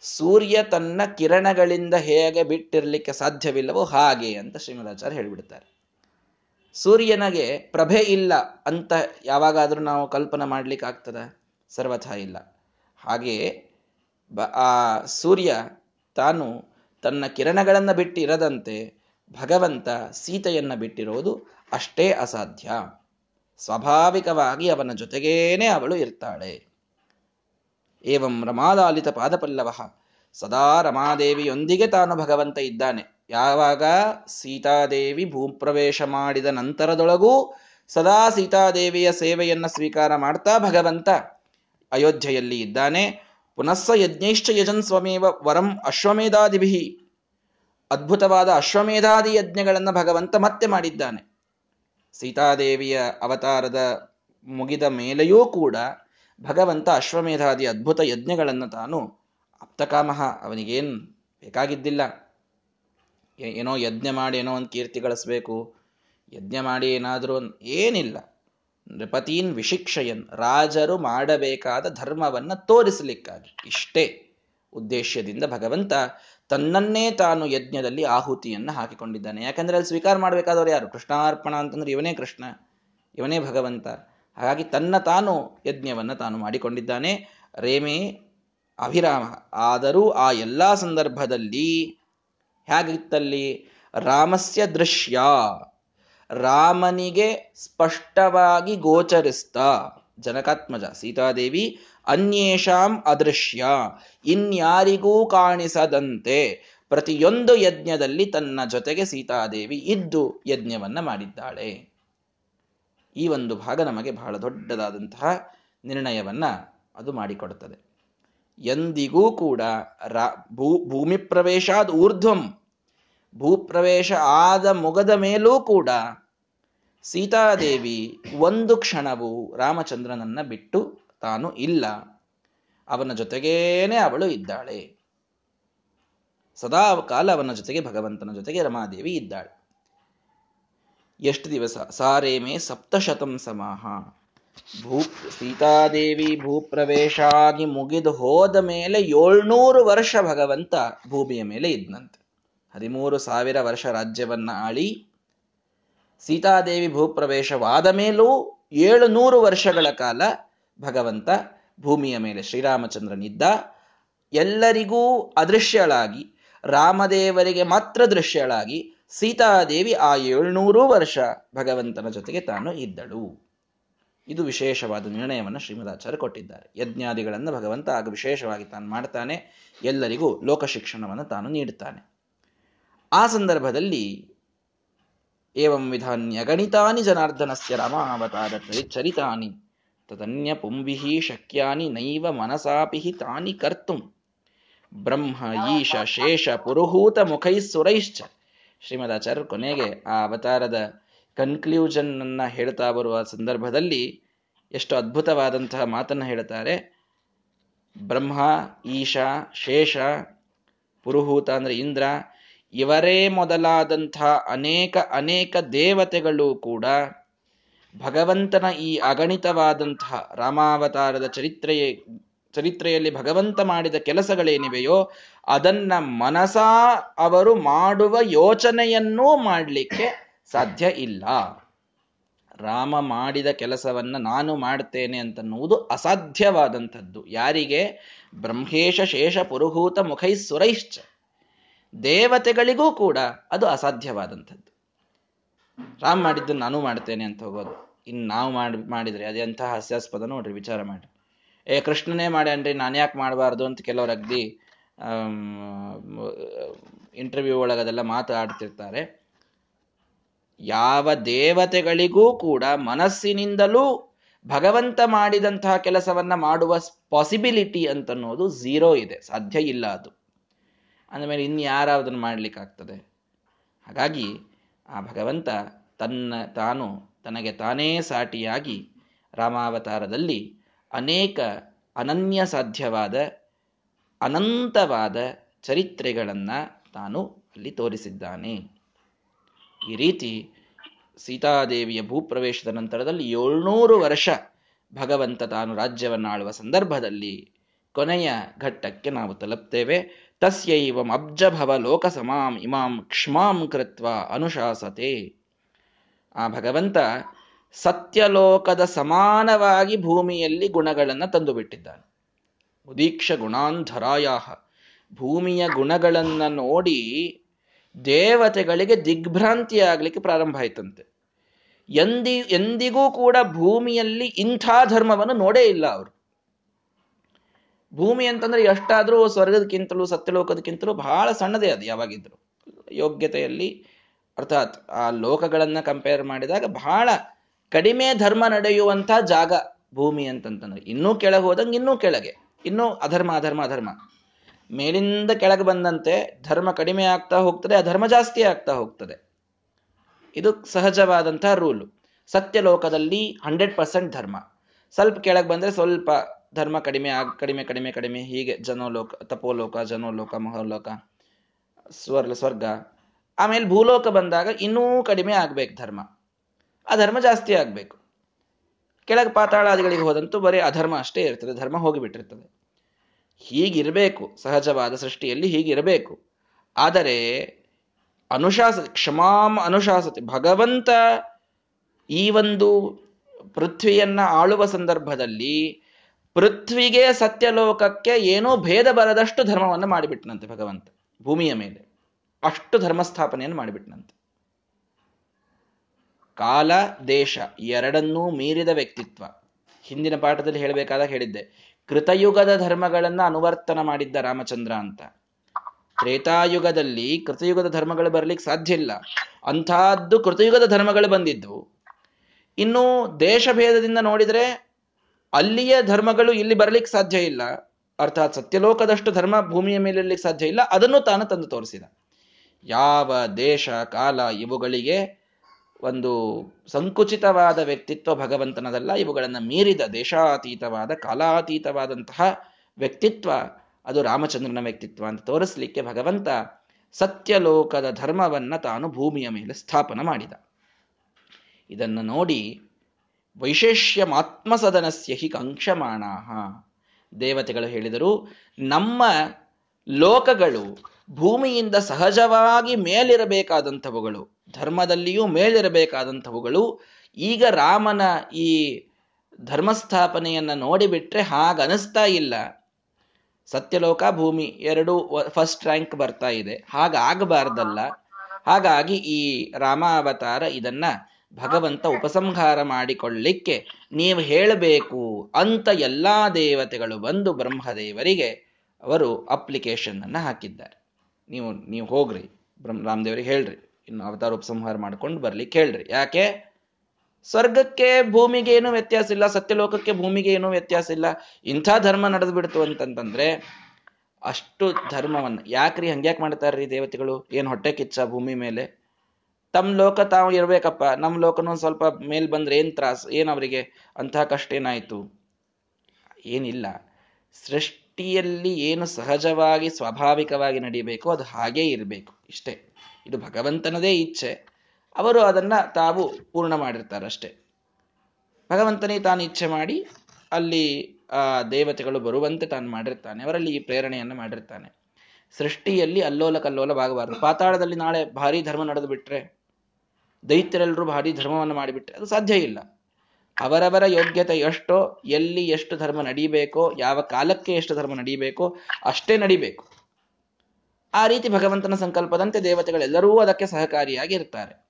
ಸೂರ್ಯ ತನ್ನ ಕಿರಣಗಳಿಂದ ಹೇಗೆ ಬಿಟ್ಟಿರಲಿಕ್ಕೆ ಸಾಧ್ಯವಿಲ್ಲವೋ ಹಾಗೆ ಅಂತ ಶ್ರೀಮದಾಚಾರ್ಯ ಹೇಳಿಬಿಡ್ತಾರೆ. ಸೂರ್ಯನಿಗೆ ಪ್ರಭೆ ಇಲ್ಲ ಅಂತ ಯಾವಾಗಾದರೂ ನಾವು ಕಲ್ಪನೆ ಮಾಡ್ಲಿಕ್ಕೆ ಆಗ್ತದ? ಸರ್ವಥ ಇಲ್ಲ. ಹಾಗೆ ಆ ಸೂರ್ಯ ತಾನು ತನ್ನ ಕಿರಣಗಳನ್ನು ಬಿಟ್ಟಿರದಂತೆ ಭಗವಂತ ಸೀತೆಯನ್ನು ಬಿಟ್ಟಿರೋದು ಅಷ್ಟೇ ಅಸಾಧ್ಯ. ಸ್ವಾಭಾವಿಕವಾಗಿ ಅವನ ಜೊತೆಗೇನೆ ಅವಳು ಇರ್ತಾಳೆ. ಏವಂ ರಮಾಲಾಲಿತ ಪಾದಪಲ್ಲವ. ಸದಾ ರಮಾದೇವಿಯೊಂದಿಗೆ ತಾನು ಭಗವಂತ ಇದ್ದಾನೆ. ಯಾವಾಗ? ಸೀತಾದೇವಿ ಭೂಪ್ರವೇಶ ಮಾಡಿದ ನಂತರದೊಳಗೂ ಸದಾ ಸೀತಾದೇವಿಯ ಸೇವೆಯನ್ನು ಸ್ವೀಕಾರ ಮಾಡ್ತಾ ಭಗವಂತ ಅಯೋಧ್ಯೆಯಲ್ಲಿ ಇದ್ದಾನೆ. ಪುನಸ್ಸ ಯಜ್ಞೈಶ್ಚ ಯಜನ್ ಸ್ವಮೇವ ವರಂ ಅಶ್ವಮೇಧಾದಿಭಿ. ಅದ್ಭುತವಾದ ಅಶ್ವಮೇಧಾದಿ ಯಜ್ಞಗಳನ್ನು ಭಗವಂತ ಮತ್ತೆ ಮಾಡಿದ್ದಾನೆ. ಸೀತಾದೇವಿಯ ಅವತಾರದ ಮುಗಿದ ಮೇಲೆಯೂ ಕೂಡ ಭಗವಂತ ಅಶ್ವಮೇಧಾದಿ ಅದ್ಭುತ ಯಜ್ಞಗಳನ್ನು ತಾನು ಅಪ್ತಕಾಮಹ ಅವನಿಗೇನು ಬೇಕಾಗಿದ್ದಿಲ್ಲ. ಏನೋ ಯಜ್ಞ ಮಾಡಿ ಏನೋ ಒಂದು ಕೀರ್ತಿ ಗಳಿಸ್ಬೇಕು, ಯಜ್ಞ ಮಾಡಿ ಏನಾದರೂ ಏನಿಲ್ಲ. ನೃಪತೀನ್ ವಿಶಿಕ್ಷಯನ್, ರಾಜರು ಮಾಡಬೇಕಾದ ಧರ್ಮವನ್ನು ತೋರಿಸಲಿಕ್ಕಾಗಿ ಇಷ್ಟೇ ಉದ್ದೇಶದಿಂದ ಭಗವಂತ ತನ್ನನ್ನೇ ತಾನು ಯಜ್ಞದಲ್ಲಿ ಆಹುತಿಯನ್ನು ಹಾಕಿಕೊಂಡಿದ್ದಾನೆ. ಯಾಕಂದ್ರೆ ಅಲ್ಲಿ ಸ್ವೀಕಾರ ಮಾಡಬೇಕಾದವರು ಯಾರು? ಕೃಷ್ಣಾರ್ಪಣ ಅಂತಂದ್ರೆ ಇವನೇ ಕೃಷ್ಣ, ಇವನೇ ಭಗವಂತ. ಹಾಗಾಗಿ ತನ್ನ ತಾನು ಯಜ್ಞವನ್ನು ತಾನು ಮಾಡಿಕೊಂಡಿದ್ದಾನೆ. ರೇಮೇ ಅಭಿರಾಮ. ಆದರೂ ಆ ಎಲ್ಲ ಸಂದರ್ಭದಲ್ಲಿ ಹೇಗಿತ್ತಲ್ಲಿ? ರಾಮಸ್ಯ ದೃಶ್ಯ. ರಾಮನಿಗೆ ಸ್ಪಷ್ಟವಾಗಿ ಗೋಚರಿಸ್ತಾ. ಜನಕಾತ್ಮಜ. ಸೀತಾದೇವಿ ಅನ್ಯೇಷಾಂ ಅದೃಶ್ಯ. ಇನ್ಯಾರಿಗೂ ಕಾಣಿಸದಂತೆ ಪ್ರತಿಯೊಂದು ಯಜ್ಞದಲ್ಲಿ ತನ್ನ ಜೊತೆಗೆ ಸೀತಾದೇವಿ ಇದ್ದು ಯಜ್ಞವನ್ನ ಮಾಡಿದ್ದಾಳೆ. ಈ ಒಂದು ಭಾಗ ನಮಗೆ ಬಹಳ ದೊಡ್ಡದಾದಂತಹ ನಿರ್ಣಯವನ್ನ ಅದು ಮಾಡಿಕೊಡುತ್ತದೆ. ಎಂದಿಗೂ ಕೂಡ ಭೂ, ಭೂಮಿ ಪ್ರವೇಶಾದ ಊರ್ಧ್ವಂ ಭೂಪ್ರವೇಶ ಆದ ಮುಗದ ಮೇಲೂ ಕೂಡ ಸೀತಾದೇವಿ ಒಂದು ಕ್ಷಣವು ರಾಮಚಂದ್ರನನ್ನ ಬಿಟ್ಟು ತಾನು ಇಲ್ಲ. ಅವನ ಜೊತೆಗೇನೆ ಅವಳು ಇದ್ದಾಳೆ. ಸದಾ ಕಾಲ ಅವನ ಜೊತೆಗೆ ಭಗವಂತನ ಜೊತೆಗೆ ರಮಾದೇವಿ ಇದ್ದಾಳೆ. ಎಷ್ಟು ದಿವಸ? ಸಾರೇಮೆ ಸಪ್ತಶತಂ ಸಮಾಹ. ಭೂ ಸೀತಾದೇವಿ ಭೂಪ್ರವೇಶಾಗಿ ಮುಗಿದು ಹೋದ ಮೇಲೆ ಏಳ್ನೂರು ವರ್ಷ ಭಗವಂತ ಭೂಮಿಯ ಮೇಲೆ ಇದ್ನಂತೆ. ಹದಿಮೂರು ಸಾವಿರ ವರ್ಷ ರಾಜ್ಯವನ್ನ ಆಳಿ ಸೀತಾದೇವಿ ಭೂಪ್ರವೇಶವಾದ ಮೇಲೂ ಏಳುನೂರು ವರ್ಷಗಳ ಕಾಲ ಭಗವಂತ ಭೂಮಿಯ ಮೇಲೆ ಶ್ರೀರಾಮಚಂದ್ರನಿದ್ದ ಎಲ್ಲರಿಗೂ ಅದೃಶ್ಯಳಾಗಿ, ರಾಮದೇವರಿಗೆ ಮಾತ್ರ ದೃಶ್ಯಳಾಗಿ ಸೀತಾದೇವಿ ಆ ಏಳ್ನೂರು ವರ್ಷ ಭಗವಂತನ ಜೊತೆಗೆ ತಾನು ಇದ್ದಳು. ಇದು ವಿಶೇಷವಾದ ನಿರ್ಣಯವನ್ನು ಶ್ರೀಮದಾಚಾರ್ಯ ಕೊಟ್ಟಿದ್ದಾರೆ. ಯಜ್ಞಾದಿಗಳನ್ನು ಭಗವಂತ ಆಗ ವಿಶೇಷವಾಗಿ ತಾನು ಮಾಡ್ತಾನೆ. ಎಲ್ಲರಿಗೂ ಲೋಕ ಶಿಕ್ಷಣವನ್ನು ತಾನು ನೀಡುತ್ತಾನೆ. ಆ ಸಂದರ್ಭದಲ್ಲಿ ಏವಂ ವಿಧಾನ್ಯಗಣಿತಾನಿ ಜನಾರ್ದನಸ್ಯ ರಾಮಾವತಾರ ಚರಿತಾನಿ ತದನ್ಯ ಪುಂಬಿಹಿ ಶಕ್ಯಾನಿ ನೈವ ಮನಸಾಪಿ ತಾನಿ ಕರ್ತು ಬ್ರಹ್ಮ ಈಶ ಶೇಷ ಪುರುಹೂತ ಮುಖೈ ಸುರೈಶ್ಚ ಆಚಾರ್ಯರು ಕೊನೆಗೆ ಆ ಅವತಾರದ ಕನ್ಕ್ಲೂಷನ್ ಅನ್ನ ಹೇಳ್ತಾ ಬರುವ ಸಂದರ್ಭದಲ್ಲಿ ಎಷ್ಟು ಅದ್ಭುತವಾದಂತಹ ಮಾತನ್ನ ಹೇಳ್ತಾರೆ. ಬ್ರಹ್ಮ, ಈಶ, ಶೇಷ, ಪುರುಹೂತ ಅಂದ್ರೆ ಇಂದ್ರ, ಇವರೇ ಮೊದಲಾದಂತಹ ಅನೇಕ ಅನೇಕ ದೇವತೆಗಳು ಕೂಡ ಭಗವಂತನ ಈ ಅಗಣಿತವಾದಂತಹ ರಾಮಾವತಾರದ ಚರಿತ್ರೆಯೇ, ಚರಿತ್ರೆಯಲ್ಲಿ ಭಗವಂತ ಮಾಡಿದ ಕೆಲಸಗಳೇನಿವೆಯೋ, ಅದನ್ನ ಮನಸಾ ಅವರು ಮಾಡುವ ಯೋಚನೆಯನ್ನೂ ಮಾಡಲಿಕ್ಕೆ ಸಾಧ್ಯ ಇಲ್ಲ. ರಾಮ ಮಾಡಿದ ಕೆಲಸವನ್ನ ನಾನು ಮಾಡ್ತೇನೆ ಅಂತನ್ನುವುದು ಅಸಾಧ್ಯವಾದಂಥದ್ದು. ಯಾರಿಗೆ? ಬ್ರಹ್ಮೇಶ ಶೇಷ ಪುರುಹೂತ ಮುಖೈ ಸುರೈಶ್ಚ. ದೇವತೆಗಳಿಗೂ ಕೂಡ ಅದು ಅಸಾಧ್ಯವಾದಂಥದ್ದು. ರಾಮ್ ಮಾಡಿದ್ದು ನಾನು ಮಾಡ್ತೇನೆ ಅಂತ ಹೋಗೋದು. ಇನ್ನು ನಾವು ಮಾಡಿ, ಮಾಡಿದ್ರೆ ಅದೆಂಥ ಹಾಸ್ಯಾಸ್ಪದ ನೋಡ್ರಿ, ವಿಚಾರ ಮಾಡಿ ಏ, ಕೃಷ್ಣನೇ ಮಾಡಿ ಮಾಡ್ಯಾನ್ರಿ ನಾನು ಯಾಕೆ ಮಾಡಬಾರ್ದು ಅಂತ ಕೆಲವರು ಅಗ್ದಿ ಇಂಟರ್ವ್ಯೂ ಒಳಗದೆಲ್ಲ ಮಾತಾಡ್ತಿರ್ತಾರೆ. ಯಾವ ದೇವತೆಗಳಿಗೂ ಕೂಡ ಮನಸ್ಸಿನಿಂದಲೂ ಭಗವಂತ ಮಾಡಿದಂತಹ ಕೆಲಸವನ್ನ ಮಾಡುವ ಪಾಸಿಬಿಲಿಟಿ ಅಂತನ್ನೋದು ಝೀರೋ ಇದೆ. ಸಾಧ್ಯ ಇಲ್ಲ ಅದು. ಅಂದಮೇಲೆ ಇನ್ನು ಯಾರು ಅದನ್ನು ಮಾಡ್ಲಿಕ್ಕಾಗ್ತದೆ? ಹಾಗಾಗಿ ಆ ಭಗವಂತ ತನ್ನ, ತಾನು ತನಗೆ ತಾನೇ ಸಾಟಿಯಾಗಿ ರಾಮಾವತಾರದಲ್ಲಿ ಅನೇಕ ಅನನ್ಯ ಸಾಧ್ಯವಾದ, ಅನಂತವಾದ ಚರಿತ್ರೆಗಳನ್ನು ತಾನು ಅಲ್ಲಿ ತೋರಿಸಿದ್ದಾನೆ. ಈ ರೀತಿ ಸೀತಾದೇವಿಯ ಭೂಪ್ರವೇಶದ ನಂತರದಲ್ಲಿ ಏಳ್ನೂರು ವರ್ಷ ಭಗವಂತ ತಾನು ರಾಜ್ಯವನ್ನಾಳುವ ಸಂದರ್ಭದಲ್ಲಿ ಕೊನೆಯ ಘಟ್ಟಕ್ಕೆ ನಾವು ತಲುಪ್ತೇವೆ. ತಸ್ಯೈವಂ ಅಬ್ಜಭವ ಲೋಕ ಸಮಾಂ ಇಮಾಂ ಕ್ಷಮಾಂ ಕೃತ್ವ ಅನುಶಾಸತೆ ಆ ಭಗವಂತ ಸತ್ಯಲೋಕದ ಸಮಾನವಾಗಿ ಭೂಮಿಯಲ್ಲಿ ಗುಣಗಳನ್ನು ತಂದು ಬಿಟ್ಟಿದ್ದಾನೆ ಉದೀಕ್ಷ ಗುಣಾಂಧರಾಯ ಭೂಮಿಯ ಗುಣಗಳನ್ನು ನೋಡಿ ದೇವತೆಗಳಿಗೆ ದಿಗ್ಭ್ರಾಂತಿ ಆಗಲಿಕ್ಕೆ ಪ್ರಾರಂಭ ಆಯ್ತಂತೆ. ಎಂದಿ, ಎಂದಿಗೂ ಕೂಡ ಭೂಮಿಯಲ್ಲಿ ಇಂಥ ಧರ್ಮವನ್ನು ನೋಡೇ ಇಲ್ಲ ಅವರು. ಭೂಮಿ ಅಂತಂದ್ರೆ ಎಷ್ಟಾದರೂ ಸ್ವರ್ಗದಕ್ಕಿಂತಲೂ ಸತ್ಯಲೋಕದಕ್ಕಿಂತಲೂ ಬಹಳ ಸಣ್ಣದೇ ಅದು ಯಾವಾಗಿದ್ರು. ಯೋಗ್ಯತೆಯಲ್ಲಿ ಅರ್ಥಾತ್ ಆ ಲೋಕಗಳನ್ನ ಕಂಪೇರ್ ಮಾಡಿದಾಗ ಬಹಳ ಕಡಿಮೆ ಧರ್ಮ ನಡೆಯುವಂತ ಜಾಗ ಭೂಮಿ ಅಂತಂತಂದ್ರೆ. ಇನ್ನೂ ಕೆಳಗೆ ಹೋದಂಗೆ ಇನ್ನೂ ಕೆಳಗೆ. ಇನ್ನೂ ಅಧರ್ಮ ಅಧರ್ಮ ಅಧರ್ಮ. ಮೇಲಿಂದ ಕೆಳಗೆ ಬಂದಂತೆ ಧರ್ಮ ಕಡಿಮೆ ಆಗ್ತಾ ಹೋಗ್ತದೆ, ಅಧರ್ಮ ಜಾಸ್ತಿ ಆಗ್ತಾ ಹೋಗ್ತದೆ. ಇದು ಸಹಜವಾದಂತಹ ರೂಲು. ಸತ್ಯಲೋಕದಲ್ಲಿ ಹಂಡ್ರೆಡ್ ಪರ್ಸೆಂಟ್ ಧರ್ಮ. ಸ್ವಲ್ಪ ಕೆಳಗೆ ಬಂದರೆ ಸ್ವಲ್ಪ ಧರ್ಮ ಕಡಿಮೆ ಆಗ, ಕಡಿಮೆ ಕಡಿಮೆ ಕಡಿಮೆ, ಹೀಗೆ ಜನೋಲೋಕ, ತಪೋಲೋಕ, ಜನೋಲೋಕ, ಮಹೋಲೋಕ ಸ್ವರ್ ಸ್ವರ್ಗ. ಆಮೇಲೆ ಭೂಲೋಕ ಬಂದಾಗ ಇನ್ನೂ ಕಡಿಮೆ ಆಗ್ಬೇಕು ಧರ್ಮ. ಆ ಧರ್ಮ ಜಾಸ್ತಿ ಆಗ್ಬೇಕು. ಕೆಳಗೆ ಪಾತಾಳಾದಿಗಳಿಗೆ ಹೋದಂತೂ ಬರೀ ಅಧರ್ಮ ಅಷ್ಟೇ ಇರ್ತದೆ, ಧರ್ಮ ಹೋಗಿಬಿಟ್ಟಿರ್ತದೆ. ಹೀಗಿರಬೇಕು, ಸಹಜವಾದ ಸೃಷ್ಟಿಯಲ್ಲಿ ಹೀಗಿರಬೇಕು. ಆದರೆ ಅನುಶಾಸ, ಕ್ಷಮಾಂ ಅನುಶಾಸತೆ, ಭಗವಂತ ಈ ಒಂದು ಪೃಥ್ವಿಯನ್ನ ಆಳುವ ಸಂದರ್ಭದಲ್ಲಿ ಪೃಥ್ವಿಗೆ ಸತ್ಯಲೋಕಕ್ಕೆ ಏನೋ ಭೇದ ಬರದಷ್ಟು ಧರ್ಮವನ್ನು ಮಾಡಿಬಿಟ್ನಂತೆ ಭಗವಂತ, ಭೂಮಿಯ ಮೇಲೆ. ಅಷ್ಟು ಧರ್ಮಸ್ಥಾಪನೆಯನ್ನು ಮಾಡಿಬಿಟ್ನಂತೆ. ಕಾಲ, ದೇಶ ಎರಡನ್ನೂ ಮೀರಿದ ವ್ಯಕ್ತಿತ್ವ. ಹಿಂದಿನ ಪಾಠದಲ್ಲಿ ಹೇಳಬೇಕಾದಾಗ ಹೇಳಿದ್ದೆ, ಕೃತಯುಗದ ಧರ್ಮಗಳನ್ನ ಅನುವರ್ತನ ಮಾಡಿದ್ದ ರಾಮಚಂದ್ರ ಅಂತ. ತ್ರೇತಾಯುಗದಲ್ಲಿ ಕೃತಯುಗದ ಧರ್ಮಗಳು ಬರ್ಲಿಕ್ಕೆ ಸಾಧ್ಯ ಇಲ್ಲ. ಅಂಥದ್ದು ಕೃತಯುಗದ ಧರ್ಮಗಳು ಬಂದಿದ್ದು ಇನ್ನು ದೇಶ ಭೇದದಿಂದ ನೋಡಿದ್ರೆ ಅಲ್ಲಿಯ ಧರ್ಮಗಳು ಇಲ್ಲಿ ಬರಲಿಕ್ಕೆ ಸಾಧ್ಯ ಇಲ್ಲ. ಅರ್ಥಾತ್ ಸತ್ಯಲೋಕದಷ್ಟು ಧರ್ಮ ಭೂಮಿಯ ಮೇಲೆ ಸಾಧ್ಯ ಇಲ್ಲ. ಅದನ್ನು ತಾನು ತಂದು ತೋರಿಸಿದ. ಯಾವ ದೇಶ, ಕಾಲ ಇವುಗಳಿಗೆ ಒಂದು ಸಂಕುಚಿತವಾದ ವ್ಯಕ್ತಿತ್ವ ಭಗವಂತನದಲ್ಲ, ಇವುಗಳನ್ನು ಮೀರಿದ ದೇಶಾತೀತವಾದ, ಕಾಲಾತೀತವಾದಂತಹ ವ್ಯಕ್ತಿತ್ವ ಅದು ರಾಮಚಂದ್ರನ ವ್ಯಕ್ತಿತ್ವ ಅಂತ ತೋರಿಸ್ಲಿಕ್ಕೆ ಭಗವಂತ ಸತ್ಯಲೋಕದ ಧರ್ಮವನ್ನು ತಾನು ಭೂಮಿಯ ಮೇಲೆ ಸ್ಥಾಪನ ಮಾಡಿದ. ಇದನ್ನು ನೋಡಿ ವೈಶೇಷ್ಯಮಾತ್ಮಸದನಸ್ಯ ಹಿ ಕಂಕ್ಷಮಾಣಾಹ. ದೇವತೆಗಳು ಹೇಳಿದರು, ನಮ್ಮ ಲೋಕಗಳು ಭೂಮಿಯಿಂದ ಸಹಜವಾಗಿ ಮೇಲಿರಬೇಕಾದಂಥವುಗಳು, ಧರ್ಮದಲ್ಲಿಯೂ ಮೇಲಿರಬೇಕಾದಂಥವುಗಳು, ಈಗ ರಾಮನ ಈ ಧರ್ಮಸ್ಥಾಪನೆಯನ್ನು ನೋಡಿಬಿಟ್ರೆ ಹಾಗನಿಸ್ತಾ ಇಲ್ಲ. ಸತ್ಯಲೋಕ ಭೂಮಿ ಎರಡು ಫಸ್ಟ್ ರ್ಯಾಂಕ್ ಬರ್ತಾ ಇದೆ. ಹಾಗಾಗಬಾರ್ದಲ್ಲ. ಹಾಗಾಗಿ ಈ ರಾಮಾವತಾರ ಇದನ್ನ ಭಗವಂತ ಉಪಸಂಹಾರ ಮಾಡಿಕೊಳ್ಳಿಕ್ಕೆ ನೀವು ಹೇಳಬೇಕು ಅಂತ ಎಲ್ಲಾ ದೇವತೆಗಳು ಬಂದು ಬ್ರಹ್ಮದೇವರಿಗೆ ಅವರು ಅಪ್ಲಿಕೇಶನ್ ಅನ್ನ ಹಾಕಿದ್ದಾರೆ. ನೀವು ನೀವು ಹೋಗ್ರಿ. ಬ್ರಹ್ಮ, ರಾಮದೇವರಿಗೆ ಹೇಳ್ರಿ. ಇನ್ನು ಅವತಾರ ಉಪಸಂಹಾರ ಮಾಡ್ಕೊಂಡು ಬರ್ಲಿಕ್ಕೆ ಹೇಳ್ರಿ. ಯಾಕೆ? ಸ್ವರ್ಗಕ್ಕೆ ಭೂಮಿಗೆ ಏನೂ ವ್ಯತ್ಯಾಸ ಇಲ್ಲ, ಸತ್ಯಲೋಕಕ್ಕೆ ಭೂಮಿಗೆ ಏನೂ ವ್ಯತ್ಯಾಸ ಇಲ್ಲ. ಇಂಥ ಧರ್ಮ ನಡೆದು ಬಿಡ್ತು ಅಂತಂತಂದ್ರೆ ಅಷ್ಟು ಧರ್ಮವನ್ನ ಯಾಕ್ರಿ ಹಂಗ್ಯಾಕ್ ಮಾಡ್ತಾರ್ರಿ ದೇವತೆಗಳು? ಏನು ಹೊಟ್ಟೆ ಕಿಚ್ಚ ಭೂಮಿ ಮೇಲೆ? ತಮ್ಮ ಲೋಕ ತಾವು ಇರಬೇಕಪ್ಪ ನಮ್ಮ ಲೋಕನೂ ಸ್ವಲ್ಪ ಮೇಲ್ ಬಂದ್ರೆ ಏನ್ ತ್ರಾಸ್, ಏನ್ ಅವರಿಗೆ? ಅಂತಹ ಕಷ್ಟ ಏನಾಯ್ತು? ಏನಿಲ್ಲ. ಸೃಷ್ಟಿಯಲ್ಲಿ ಏನು ಸಹಜವಾಗಿ, ಸ್ವಾಭಾವಿಕವಾಗಿ ನಡೀಬೇಕು, ಅದು ಹಾಗೇ ಇರಬೇಕು, ಇಷ್ಟೇ. ಇದು ಭಗವಂತನದೇ ಇಚ್ಛೆ. ಅವರು ಅದನ್ನ ತಾವು ಪೂರ್ಣ ಮಾಡಿರ್ತಾರೆ ಅಷ್ಟೇ ಭಗವಂತನೇ ತಾನು ಇಚ್ಛೆ ಮಾಡಿ, ಅಲ್ಲಿ, ಆ, ದೇವತೆಗಳು ಬರುವಂತೆ ತಾನು ಮಾಡಿರ್ತಾನೆ. ಅವರಲ್ಲಿ ಈ ಪ್ರೇರಣೆಯನ್ನು ಮಾಡಿರ್ತಾನೆ. ಸೃಷ್ಟಿಯಲ್ಲಿ ಅಲ್ಲೋಲ ಕಲ್ಲೋಲವಾಗಬಾರದು ಪಾತಾಳದಲ್ಲಿ ನಾಳೆ ಭಾರಿ ಧರ್ಮ ನಡೆದು ಬಿಟ್ರೆ ದೈತ್ಯರೆಲ್ಲರೂ ಭಾರಿ ಧರ್ಮವನ್ನು ಮಾಡಿಬಿಟ್ರೆ ಅದು ಸಾಧ್ಯ ಇಲ್ಲ. ಅವರವರ ಯೋಗ್ಯತೆ ಎಷ್ಟೋ, ಎಲ್ಲಿ ಎಷ್ಟು ಧರ್ಮ ನಡೀಬೇಕೋ, ಯಾವ ಕಾಲಕ್ಕೆ ಎಷ್ಟು ಧರ್ಮ ನಡೀಬೇಕೋ ಅಷ್ಟೇ ನಡಿಬೇಕು. ಆ ರೀತಿ ಭಗವಂತನ ಸಂಕಲ್ಪದಂತೆ ದೇವತೆಗಳೆಲ್ಲರೂ ಅದಕ್ಕೆ ಸಹಕಾರಿಯಾಗಿ ಇರ್ತಾರೆ.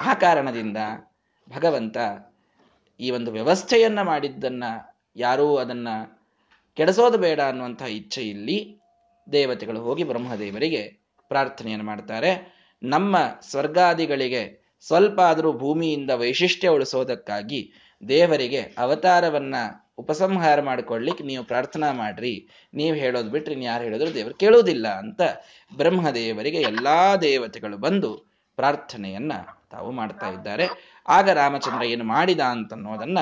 ಆ ಕಾರಣದಿಂದ ಭಗವಂತ ಈ ಒಂದು ವ್ಯವಸ್ಥೆಯನ್ನ ಮಾಡಿದ್ದನ್ನ ಯಾರೂ ಅದನ್ನ ಕೆಡಿಸೋದು ಬೇಡ ಅನ್ನುವಂತಹ ಇಚ್ಛೆ ಇಲ್ಲಿ ದೇವತೆಗಳು ಹೋಗಿ ಬ್ರಹ್ಮದೇವರಿಗೆ ಪ್ರಾರ್ಥನೆಯನ್ನು ಮಾಡ್ತಾರೆ. ನಮ್ಮ ಸ್ವರ್ಗಾದಿಗಳಿಗೆ ಸ್ವಲ್ಪ ಆದರೂ ಭೂಮಿಯಿಂದ ವೈಶಿಷ್ಟ್ಯ ಉಳಿಸೋದಕ್ಕಾಗಿ ದೇವರಿಗೆ ಅವತಾರವನ್ನ ಉಪಸಂಹಾರ ಮಾಡಿಕೊಳ್ಳಿಕ್ಕೆ ನೀವು ಪ್ರಾರ್ಥನಾ ಮಾಡ್ರಿ. ನೀವು ಹೇಳೋದು ಬಿಟ್ರಿ ಯಾರು ಹೇಳಿದ್ರು ದೇವರು ಕೇಳೋದಿಲ್ಲ ಅಂತ ಬ್ರಹ್ಮದೇವರಿಗೆ ಎಲ್ಲಾ ದೇವತೆಗಳು ಬಂದು ಪ್ರಾರ್ಥನೆಯನ್ನ ತಾವು ಮಾಡ್ತಾ ಇದ್ದಾರೆ. ಆಗ ರಾಮಚಂದ್ರ ಏನು ಮಾಡಿದ ಅಂತನ್ನೋದನ್ನ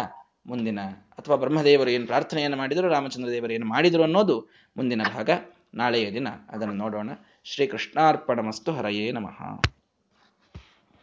ಮುಂದಿನ, ಅಥವಾ ಬ್ರಹ್ಮದೇವರು ಏನು ಪ್ರಾರ್ಥನೆಯನ್ನು ಮಾಡಿದರು, ರಾಮಚಂದ್ರ ದೇವರು ಏನು ಮಾಡಿದರು ಅನ್ನೋದು ಮುಂದಿನ ಭಾಗ. ನಾಳೆಯ ದಿನ ಅದನ್ನು ನೋಡೋಣ. ಶ್ರೀ ಕೃಷ್ಣಾರ್ಪಣ ಮಸ್ತು ಹರಯೇ ನಮಃ.